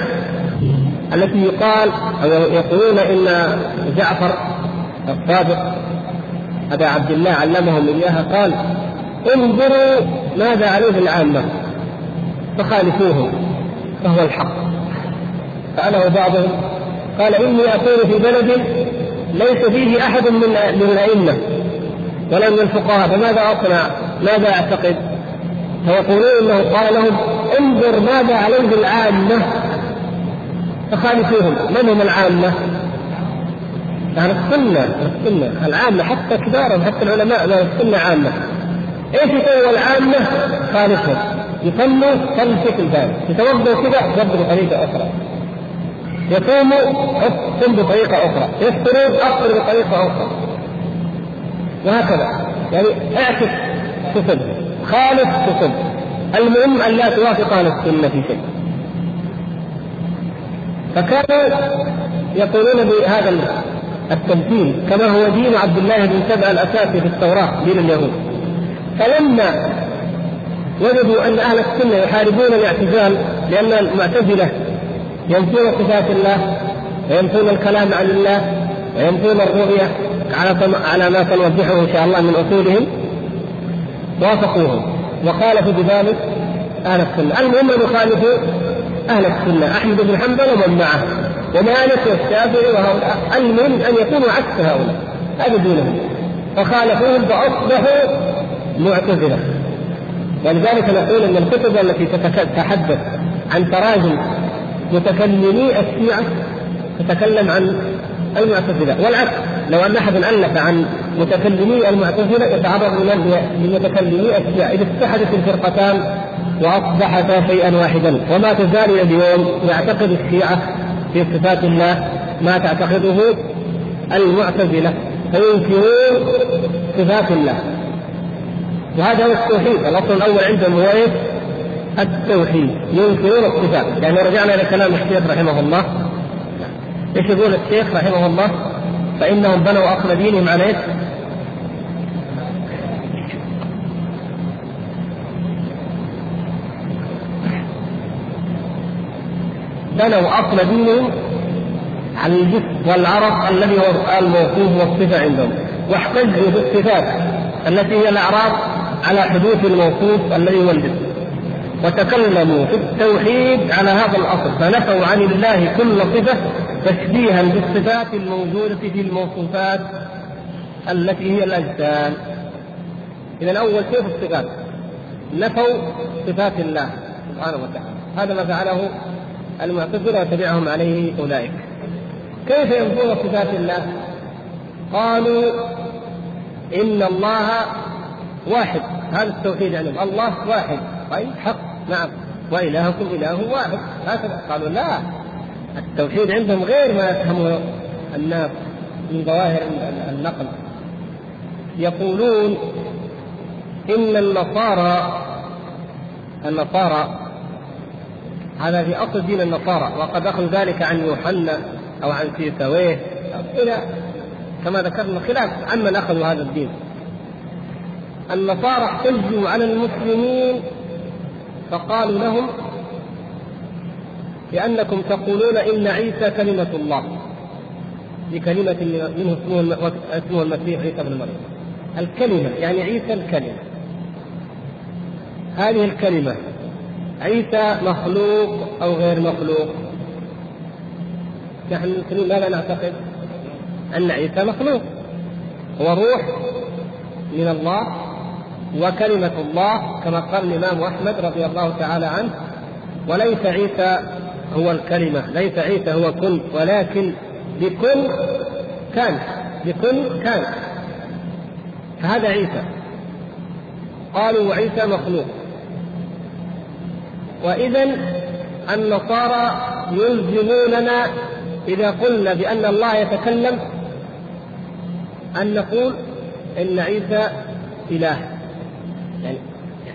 التي يقال أو يقولون إن جعفر الصادق أبا عبد الله علمهم إياها قال انظروا ماذا عليه العامة فخالفوه فهو الحق سأله بعضهم قال إني أكون في بلد ليس فيه أحد من من الأئمة ولا من الفقهاء فماذا أصنع؟ ماذا أعتقد؟ فيقولون إنه قال لهم انظر ماذا عليه العامة فخالفوهم من هم العامة؟ أهل السنة السنة العامة حتى كبارهم حتى العلماء السنة عامة. إيش يسوي العامة؟ خالفهم يصلوا صلوا بشكل ثاني يتوضوا كذا يتوضوا بطريقة أخرى. يصوموا صوم بطريقة أخرى. يفطرون أفطر بطريقة أخرى. وهكذا. يعني اعكس كتب خالف كتب المهم أن لا توافق أهل السنة في شيء. فكانوا يقولون بهذا التمثيل كما هو دين عبد الله بن سبع الأساسي في التوراة دين اليهود. فلما وجدوا أن أهل السنة يحاربون الاعتزال لأن المعتزلة ينفون صفات الله وينفون الكلام عن الله وينفون الرؤية على على ما سنوضحه إن شاء الله من أصولهم وافقوهم. وخالفوا بذلك أهل السنة، المهم ان يخالفوا أهل السنة أحمد بن حنبل ومن معه ومالك والشافعي وهؤلاء. المهم أن يكونوا عكس هؤلاء. هذا دينهم. فخالفوهم فأصبحوا معتزلة. ولذلك نقول أن الكتب التي تتحدث عن تراجم متكلمي الشيعة تتكلم عن المعتزلة. والعكس لو أن أحد ألف عن متكلمي المعتزلة يتعرض لمتكلمي الشيعه إذا اتحدت الفرقتان واصبحتا شيئا واحدا. وما تزال اليوم يعتقد الشيعة في صفات الله ما تعتقده المعتزلة. فينكرون صفات الله. وهذا هو التوحيد. الأصل الأول عندهم هو إيش؟ التوحيد. ينكرون الصفات. يعني رجعنا إلى كلام الشيخ رحمه الله. إيش يقول الشيخ رحمه الله؟ فإنهم بنوا أصل دينهم على بنوا أصل دينهم على الجسم والعرق الذي هو الموصوف والصفة عندهم. واحتجوا بالصفات التي هي الاعراض على حدوث الموصوف الذي هو الجسم. وتكلموا في التوحيد على هذا الأصل. فنفوا عن الله كل صفة تشبيها بالصفات الموجودة في الموصوفات التي هي الأجسام. اذا أول شيء الصفات. نفوا صفات الله سبحانه وتعالى. هذا ما فعله المعتزله وتبعهم عليه أولئك. كيف ينفون صفات الله؟ قالوا إن الله واحد. هذا التوحيد عندهم يعني الله واحد. طيب حق. نعم. وإلهكم إله واحد. هكذا. قالوا لا. التوحيد عندهم غير ما يفهمه الناس من ظواهر النقل. يقولون إن النصارى النصارى هذا في أصل دين النصارى وقد اخذوا ذلك عن يوحنا أو عن سيساويه. إلى كما ذكرنا خلاف عمن اخذوا هذا الدين. النصارى احتجوا على المسلمين فقالوا لهم لأنكم تقولون إن عيسى كلمة الله. بكلمة منه اسمه المسيح عيسى بن مريم. الكلمة يعني عيسى الكلمة. هذه الكلمة. عيسى مخلوق أو غير مخلوق؟ نحن المسلمين ماذا نعتقد؟ أن عيسى مخلوق. هو روح من الله وكلمة الله كما قال الإمام أحمد رضي الله تعالى عنه وليس عيسى هو الكلمة ليس عيسى هو كن ولكن بكن كان بكن كان. فهذا عيسى. قالوا وعيسى مخلوق. وإذا النصارى يلزموننا إذا قلنا بأن الله يتكلم أن نقول إن عيسى إله. يعني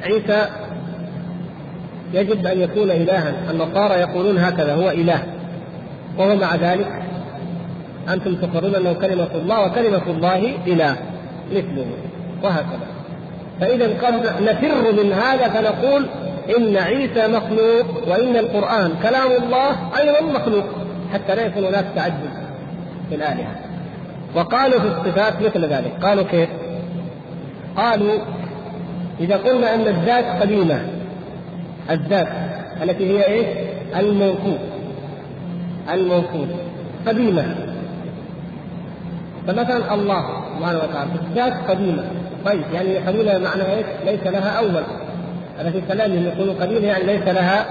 عيسى يجب أن يكون الها. النصارى يقولون هكذا هو إله. وهو مع ذلك أنتم تقرون أنه كلمة الله وكلمة الله إله. مثله. وهكذا. فإذا قد نفر من هذا فنقول إن عيسى مخلوق وإن القرآن كلام الله أيضا مخلوق حتى لا يكون هناك تعدد في الآلهة. وقالوا في الصفات مثل ذلك. قالوا كيف؟ قالوا إذا قلنا أن الذات قديمة الذات التي هي إيش؟ الموصوف الموصوف قديمة. فمثلا الله سبحانه وتعالى الذات قديمة. طيب يعني قديمة معنى إيش؟ ليس لها أول. هذا في كلامهم يقولون قديمة يعني ليس لها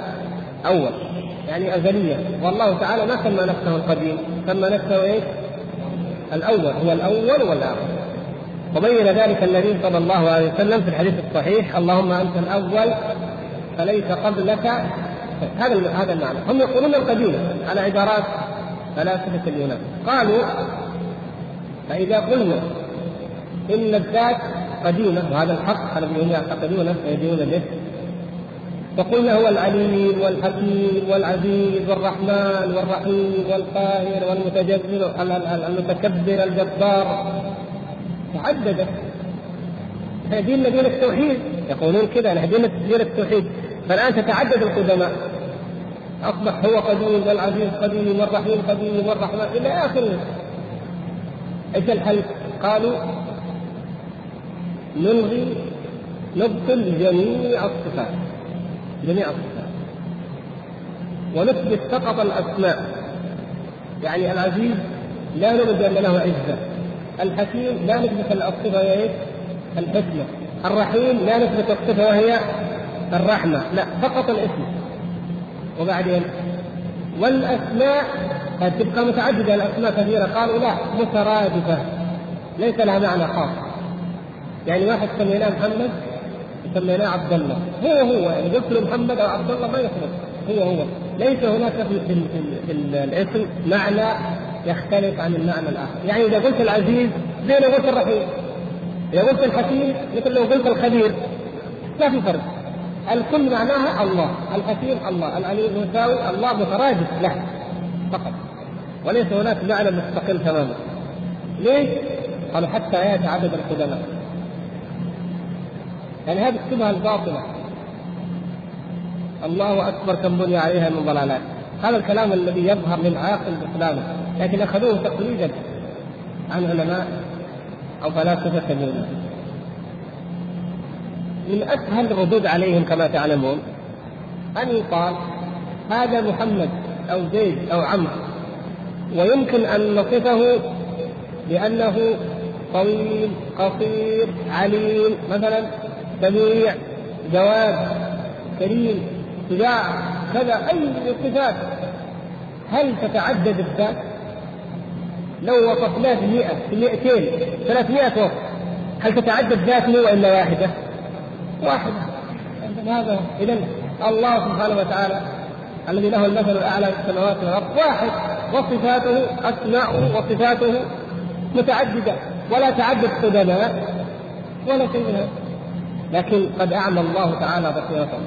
أول يعني أزلية والله تعالى ما سمى نفسه القديم سمى نفسه إيش؟ الأول هو الأول والآخر. وبين ذلك النبي صلى الله عليه وسلم في الحديث الصحيح اللهم أنت الأول فليس قبلك. هذا هذا المعنى. هم يقولون القديم على عبارات فلاسفه اليونان قالوا فإذا قلنا إن الذات قديمه وهذا الحق الذي هم يعتقدونه ويدينون به. فقلنا هو العليم والحكيم والعزيز والرحمن والرحيم والقاهر والمتجبر المتكبر الجبار. تعددت دين دين التوحيد. يقولون كذا دين دين التوحيد. فالآن تتعدد القدماء. أصبح هو قديم والعزيز قديم والرحيم قديم والرحمن إلى آخره. إيش الحل؟ قالوا نلغي نبطل جميع الصفات. جميع الصفات. ونثبت فقط الأسماء. يعني العزيز لا نؤمن بان له عزة. الحكيم لا نثبت الصفة وهي إيش؟ الحكمة. الرحيم لا نثبت الصفة وهي الرحمة. لا فقط الاسم. وبعدين والأسماء قد تبقى متعددة. الأسماء كثيرة. قالوا لا مترادفة. ليس لها معنى خاص. يعني واحد سميناه محمد سميناه عبد الله. هو هو يعني قلت له محمد أو عبد الله ما يخلص. هو هو. ليس هناك في, في, الاسم معنى يختلف عن المعنى الآخر. يعني إذا قلت العزيز زي لو قلت الرحيم. إذا قلت الحكيم مثل لو قلت الخبير. ما في فرق. الكل معناها الله. الحكيم الله. العليم المساوي الله مترادف له فقط. وليس هناك معنى مستقل تماما. ليش؟ قالوا حتى يأتي عدد القدماء. يعني هذه الشبهه الباطلة. الله أكبر كم بني عليها من ضلالات. هذا الكلام الذي يظهر للعاقل بإسلامه لكن أخذوه تقليدا عن علماء أو فلاسفة كبيرين من أسهل الردود عليهم كما تعلمون أن يقال هذا محمد أو زيد أو عمرو ويمكن أن نصفه بأنه طويل قصير عليم مثلا سميع جواد كريم شجاع كذا أي صفات هل تتعدد الذات؟ لو وصفناه بمئة بمئتين ثلاثمائة وصف هل تتعدد ذات مو إلا واحدة؟ واحدة هذا إذا الله سبحانه وتعالى الذي له المثل الأعلى في السماوات والأرض واحد وصفاته أسماؤه وصفاته متعددة ولا تعدد قدماء ولا شيء من هذا لكن قد أعمى الله تعالى بصيرته.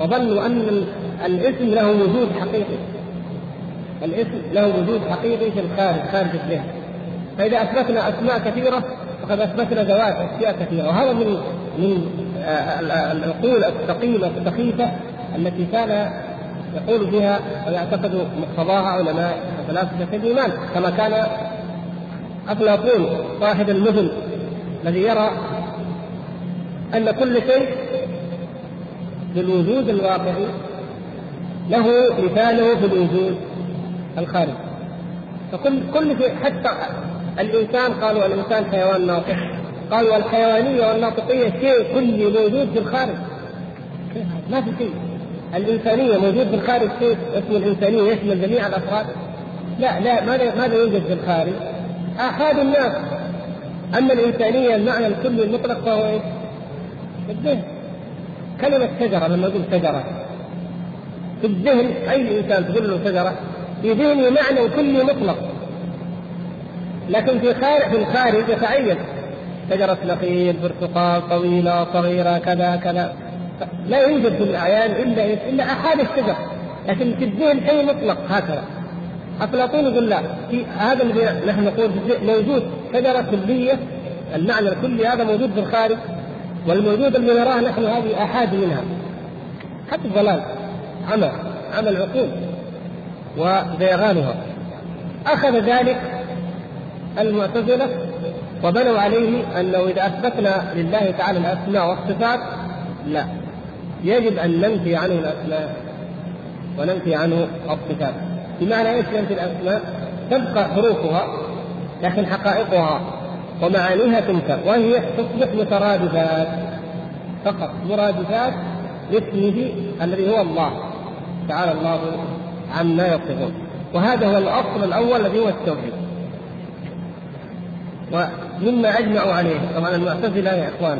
وظنوا أن الاسم له وجود حقيقي. الاسم له وجود حقيقي في الخارج خارج الذهن. فإذا أثبتنا أسماء كثيرة فقد أثبتنا ذوات أشياء كثيرة. وهذا من من آه، العقول الثقيلة السخيفة التي كان يقول بها ويعتقد مقتضاها علماء وفلاسفة الإيمان كما كان أفلاطون صاحب المدن الذي يرى أن كل شيء في الوجود الواقعي له مثاله في الوجود الخارجي فكل كل شيء حتى الإنسان قالوا الإنسان حيوان ناطق. قالوا الحيوانية والناطقية شيء كلي موجود في الخارج. ما في شيء. الإنسانية موجود في الخارج شيء اسمه الإنسانية يشمل جميع الأفراد. لا لا ماذا ماذا يوجد في الخارج؟ احاد الناس أما الإنسانية المعنى الكلي المطلق فهو إيش؟ الذهن. كلمة شجرة لما نقول شجرة. في الذهن أي إنسان تقول له شجرة؟ في ذهنه معنى كلي مطلق. لكن في خارج في الخارج يتعين. شجرة نخيل برتقال طويلة صغيرة كذا كذا. لا يوجد في الأعيان إلا إلا أحد الشجر. لكن في الذهن شيء مطلق؟ هكذا. أفلاطون يقول لا. في هذا الذي نحن نقول موجود. شجرة كلية. المعنى الكلي هذا موجود في الخارج. والموجود اللي نراه نحن هذه آحاد منها حتى الضلال عمى عمى العقول وزيغانها أخذ ذلك المعتزلة وبنوا عليه أنه إذا أثبتنا لله تعالى الأسماء والصفات لا. يجب أن ننفي عنه الأسماء وننفي عنه الصفات. بمعنى إيش ننفي الأسماء؟ تبقى حروفها لكن حقائقها. ومعانيها تنكر وهي تصبح مترادفات فقط مرادفات لاسمه الذي هو الله تعالى الله عما يصفون. وهذا هو الأصل الأول الذي هو التوحيد. ومما أجمعوا عليه طبعا المعتزلة يا إخوان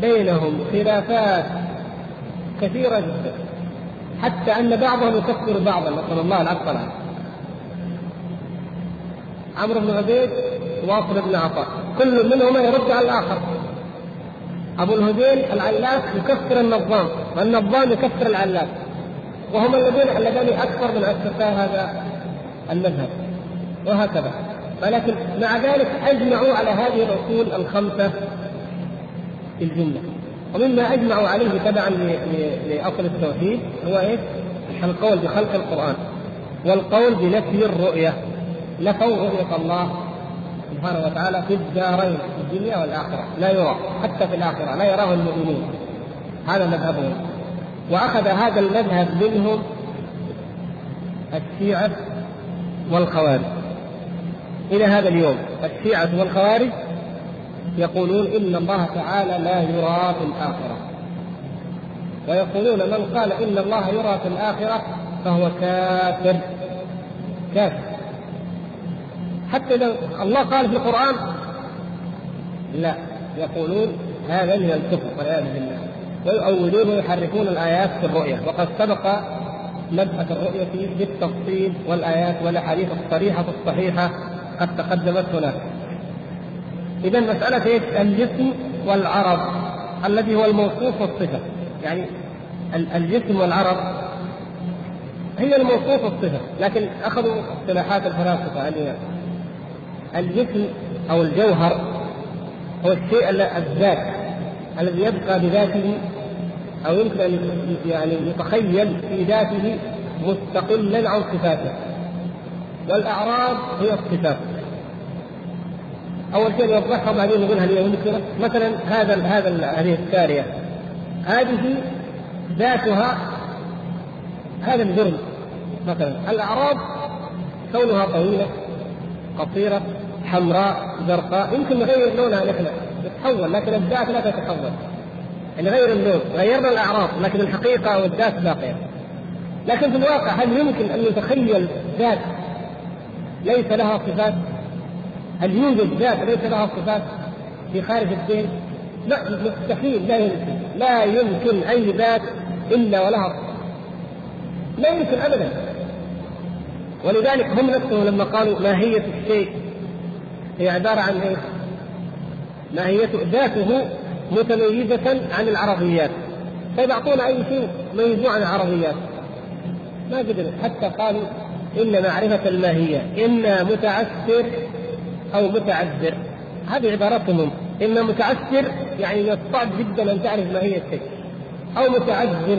بينهم خلافات كثيرة جدا. حتى أن بعضهم يكفر بعضا نسأل الله العفو عمرو بن عبيد واصل بن عطاء. كل منهما يرد على الآخر. أبو الهذيل العلاف يكفر النظام والنظام يكفر العلاف وهما الذين اللذان أكثر من اسسا هذا المذهب. وهكذا. ولكن مع ذلك أجمعوا على هذه الأصول الخمسة في الجملة. ومما أجمعوا عليه تبعا لأصل التوحيد هو إيش؟ القول بخلق القرآن. والقول بنفي الرؤية. نفوا رؤية الله سبحانه وتعالى في الدارين في الدنيا والآخرة. لا يرى حتى في الآخرة. لا يراه المؤمنون. هذا مذهبهم وأخذ هذا المذهب منهم الشيعة والخوارج. إلى هذا اليوم الشيعة والخوارج يقولون إن الله تعالى لا يرى في الآخرة. ويقولون من قال إن الله يرى في الآخرة فهو كافر. كافر. حتى لو الله قال في القرآن لا يقولون هذا من الكفر والعياذ بالله ويؤولون ويحرفون الآيات في الرؤية وقد سبق مبحث الرؤية بالتفصيل والآيات والأحاديث الصريحة الصحيحة قد تقدمت هناك. إذا مسألة إيش؟ الجسم والعرض الذي هو الموصوف والصفة، يعني الجسم والعرض هي الموصوف والصفة، لكن أخذوا اصطلاحات الفلاسفة الجسم أو الجوهر هو الشيء الذات الذي يبقى بذاته أو يمكن أن يعني يتخيل في ذاته مستقلا عن صفاته. والأعراض هي الصفات. أول شيء نوضحها وبعدين نقول هل هي مثلا هذا هذا هذه السارية هذه ذاتها هذا الجرم مثلا. الأعراض كونها طويلة قصيرة حمراء زرقاء يمكن نغير لونها نحن تتحول لكن الذات لا تتحول يعني غير اللون غيرنا الأعراض لكن الحقيقة والذات باقية لكن في الواقع هل يمكن أن نتخيل ذات ليس لها صفات؟ هل يوجد ذات ليس لها صفات في خارج الدين؟ لا مستحيل لا يمكن لا يمكن أي ذات إلا ولها صفات لا يمكن ابدا ولذلك هم نفسهم لما قالوا ماهيه الشيء هي عبارة عن إيش؟ ماهيته ذاته متميزة عن العربيات. طيب أعطونا أي شيء ميزوه عن العربيات؟ ما قدروا حتى قالوا إن معرفة الماهية إما متعسر أو متعذر. هذه عباراتهم إما متعسر يعني من الصعب جدا أن تعرف ماهية الشيء أو متعذر.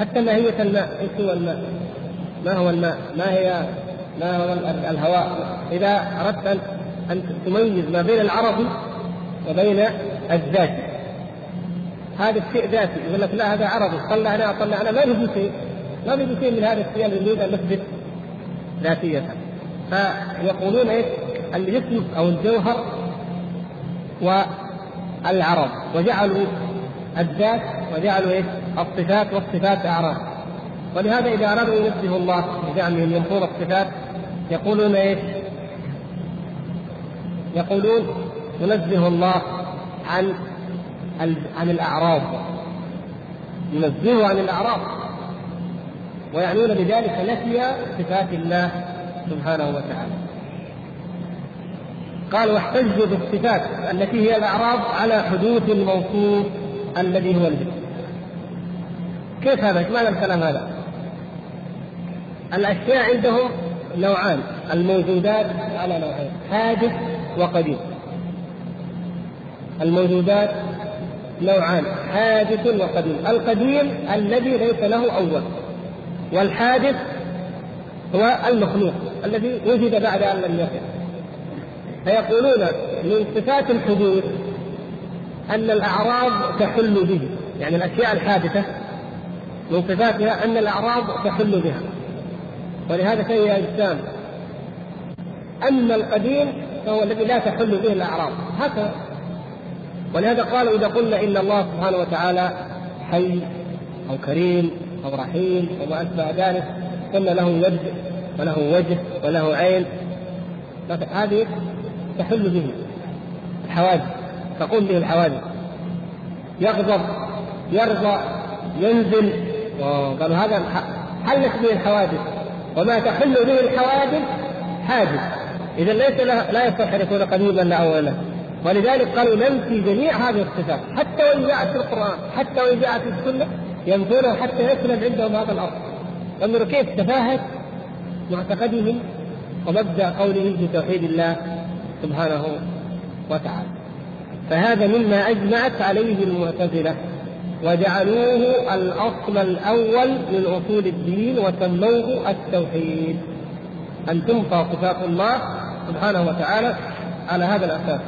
حتى ماهية الماء. إيش هو الماء؟ ما هو الماء؟ ما هي ما هو الهواء؟ إذا أردت أن تميز ما بين العربي وبين الذاتي هذا الشيء ذاتي. يقول لك لا هذا عربي. طلع أنا طلع أنا. ما نجد شيء. ما نجد شيء من هذا الشيء الذي نريد أن نثبت ذاتيته فيقولون إيش؟ الجسم أو الجوهر والعرض وجعلوا الذات وجعلوا إيش؟ الصفات والصفات أعراض. ولهذا إذا أرادوا ينزهوا الله بزعمهم ينفون الصفات يقولون إيش؟ يقولون ينزه الله عن عن الأعراض ينزهه عن الأعراض ويعنون بذلك نفي صفات الله سبحانه وتعالى قال واحتجوا بالصفات التي هي الأعراض على حدوث الموصوف الذي هو الجسم كيف هذا؟ ماذا الكلام هذا؟ الأشياء عندهم نوعان الموجودات على نوعين حادث وقديم. الموجودات نوعان حادث وقديم. القديم الذي ليس له أول والحادث هو المخلوق الذي وجد بعد أن لم يكن. فيقولون من صفات الحدوث أن الأعراض تحل به يعني الأشياء الحادثة من صفاتها أن الأعراض تحل بها. ولهذا فهي أجسام أما القديم فهو الذي لا تحل به الأعراض هكذا. ولهذا قالوا إذا قلنا إن الله سبحانه وتعالى حي أو كريم أو رحيم وما أشبه ذلك قلنا له يد وله وجه وله عين هذه تحل به الحوادث تقوم به الحوادث. يغضب يرضى ينزل قالوا هذا حلت به الحوادث. وما تحل به الحوادث حادث. اذا ليس لا يصح أن يكون قديما لا اول له ولذلك قالوا ننفي جميع هذه الصفات حتى وإن جاءت في القرآن حتى وإن جاءت في السنة ينفونها حتى يسلم عندهم هذا الاصل انظروا كيف تفاهه معتقدهم ومبدأ قولهم في توحيد الله سبحانه وتعالى. فهذا مما أجمعت عليه المعتزلة. وجعلوه الأصل الأول من اصول الدين وسموه التوحيد. ان تنفى صفات الله سبحانه وتعالى على هذا الأساس.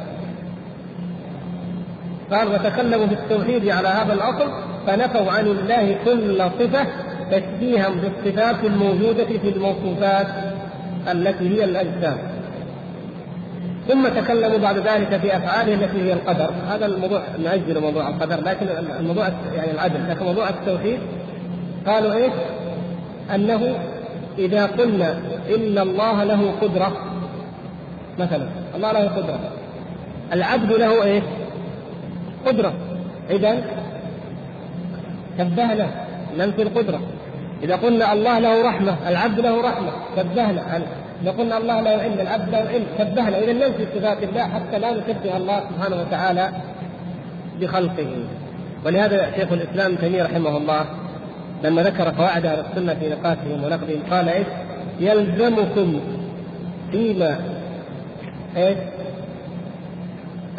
قال وتكلموا في التوحيد على هذا الأصل فنفوا عن الله كل صفة تشبيها بالصفات الموجودة في الموصوفات التي هي الأجسام. ثم تكلموا بعد ذلك في افعاله التي هي القدر. هذا الموضوع ناجل موضوع القدر لكن الموضوع يعني العدل. لكن موضوع التوحيد قالوا إيش؟ أنه إذا قلنا إن الله له قدرة مثلا الله له قدرة العبد له إيش؟ قدرة. اذا شبهنا ننفي القدرة. إذا قلنا الله له رحمة العبد له رحمة شبهنا اذا قلنا الله له علم العبد له علم شبهنا اذا ننفي صفات الله حتى لا نشبه الله سبحانه وتعالى بخلقه ولهذا شيخ الإسلام تيمية رحمه الله لما ذكر قواعد أهل السنة في نقاشهم ونقدهم قال إيش؟ يلزمكم فيما إيش؟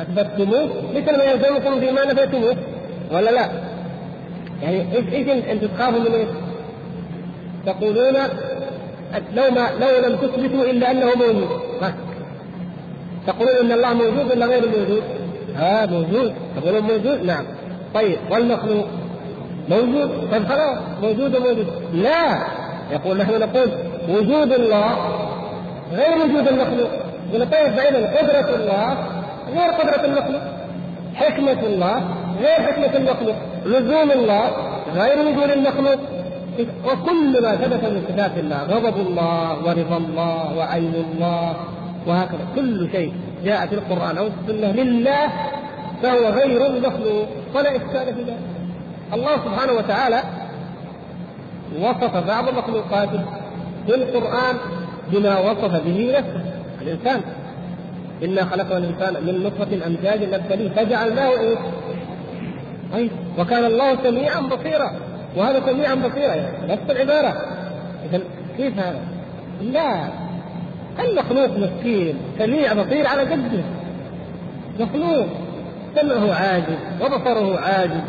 أثبتتموه مثل ما يلزمكم فيما نفيتموه ولا لا؟ يعني إيش إيش أنتم تخافوا من إيش؟ تقولون لو ما لو لم تثبتوا إلا أنه موجود. تقولون إن الله موجود ولا غير موجود؟ ها موجود. تقولون موجود؟ نعم. طيب والمخلوق؟ موجود. طيب خلاص موجود وموجود. لا. يقول نحن نقول وجود الله غير وجود المخلوق. يقول طيب فإذا قدرة الله غير قدرة المخلوق. حكمة الله غير حكمة المخلوق. لزوم الله غير وجود المخلوق. وكل ما ثبت من صفات الله غضب الله ورضا الله وعين الله وهكذا. كل شيء جاء في القرآن أو السنة لله فهو غير المخلوق ولا إشكال في ذلك. الله سبحانه وتعالى وصف بعض مخلوقاته في القرآن بما وصف به نفسه الإنسان. إنا خلقنا الإنسان من نطفة أمجاد نبتليه فجعلناه إيه؟ طيب. وكان الله سميعا بصيرا. وهذا سميعا بصيرا يعني. نفس العبارة. إذا كيف هذا؟ لا. المخلوق مسكين. سميع بصير على قده. مخلوق. سمعه عاجز. وبصره عاجز.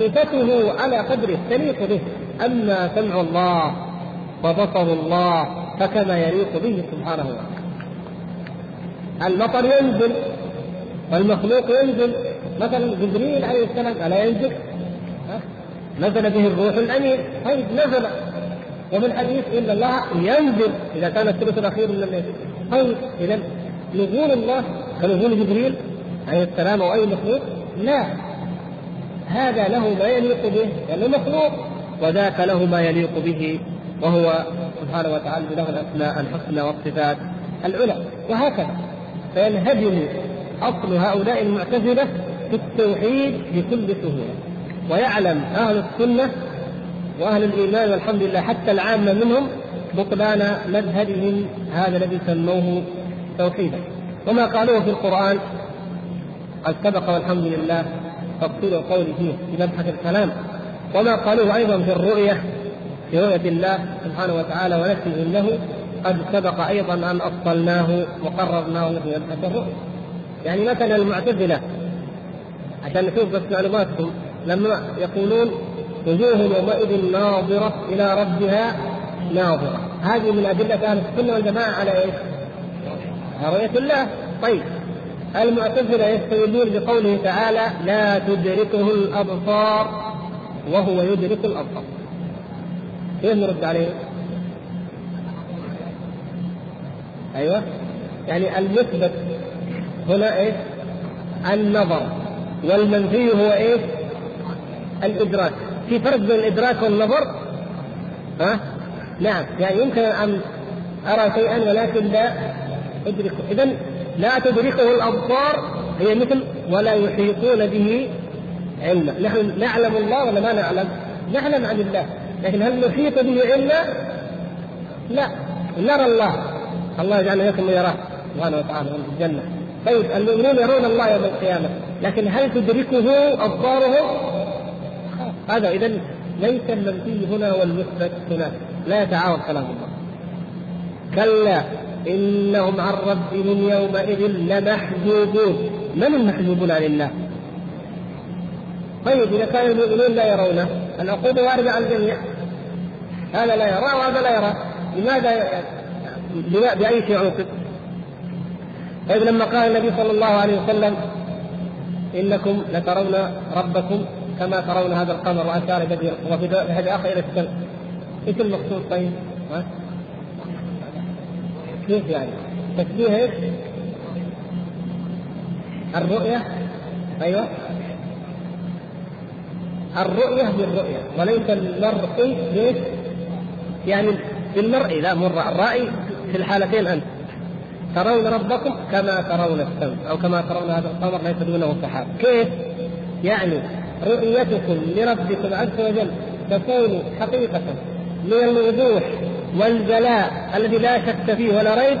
صفته على قدره. تليق به. أما سمع الله وبصر الله فكما يليق به سبحانه وتعالى. المطر ينزل. والمخلوق ينزل. مثلا جبريل عليه السلام الا ينزل؟ نزل به الروح الأمين. طيب نزل. وفي الحديث إن الله ينزل. إذا كان الثلث الأخير من الليل. طيب اذا نزول الله كنزول جبريل عليه السلام أو أي مخلوق؟ لا. هذا له ما يليق به لأنه مخلوق وذاك له ما يليق به وهو سبحانه وتعالى له الأسماء الحسنى والصفات العلى. وهكذا. فينهدم أصل هؤلاء المعتزلة في التوحيد بكل سهولة. ويعلم أهل السنة وأهل الإيمان والحمد لله حتى العامة منهم بطلان مذهبهم هذا الذي سموه توحيدا. وما قالوه في القرآن قد سبق والحمد لله تفصيل القول فيه في مبحث الكلام. وما قالوه أيضا في الرؤية في رؤية الله سبحانه وتعالى ونفسه له قد سبق أيضا أن افصلناه وقررناه في مبحث الرؤية. يعني مثلا المعتزلة عشان نشوف بس معلوماتكم لما يقولون وجوه يومئذ ناظرة إلى ربها ناظرة هذه من أدلة أهل السنة والجماعة على إيش؟ رؤية الله طيب المعتزلة يستدلون بقوله تعالى لا تدركه الأبصار وهو يدرك الأبصار كيف نرد عليه؟ أيوه يعني المثبت هنا إيش؟ النظر والمنفي هو إيش؟ الإدراك. في فرق بين الإدراك والنظر؟ ها؟ نعم. يعني يمكن أن أرى شيئا ولكن لا أدركه إذا لا تدركه الأبصار هي مثل ولا يحيطون به علما. نحن نعلم الله ولا ما نعلم؟ نعلم عن الله. لكن هل نحيط به علما؟ لا. نرى الله. الله يجعلنا اياكم يراه سبحانه وتعالى في الجنة. طيب المؤمنون يرون الله يوم القيامة. لكن هل تدركه أبصارهم؟ هذا اذا ليس المنفي هنا والمثبت هناك لا يتعارض كلام الله. كلا إنهم عن ربهم يومئذ لمحجوبون. من المحجوبون عن الله؟ طيب إذا كان المؤمنون لا يرونه العقوبه وارده على الجميع؟ هذا لا يرى وهذا لا يرى. لماذا؟ بأي شيء عوقب؟ طيب لما قال النبي صلى الله عليه وسلم إنكم لترون ربكم كما ترون هذا القمر واشار بدر وفي هذا آخر إلى السماء إيش المقصود طيب؟ ها؟ كيف يعني؟ تشبيه إيش؟ الرؤية أيوه الرؤية بالرؤية وليس المرء ليش؟ يعني بالمرء لا مر الرأي في الحالتين أنت ترون ربكم كما ترون الشمس أو كما ترون هذا القمر ليس دونه سحاب كيف؟ يعني رؤيتكم لربكم عز وجل تكون حقيقة من الوضوح والجلاء الذي لا شك فيه ولا ريب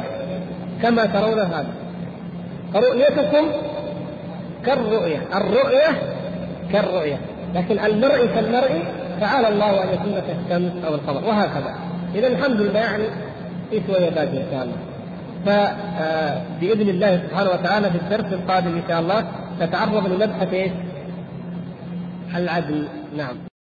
كما ترون هذا. رؤيتكم كالرؤية الرؤية كالرؤية. لكن المرء كالمرء تعالى الله أن يكون كالشمس أو القمر وهكذا. إذا الحمد لله يعني في شوية باقي إن شاء الله. فباذن الله سبحانه وتعالى في الدرس القادم إن شاء الله نتعرض لمبحث إيش؟ العدل. نعم.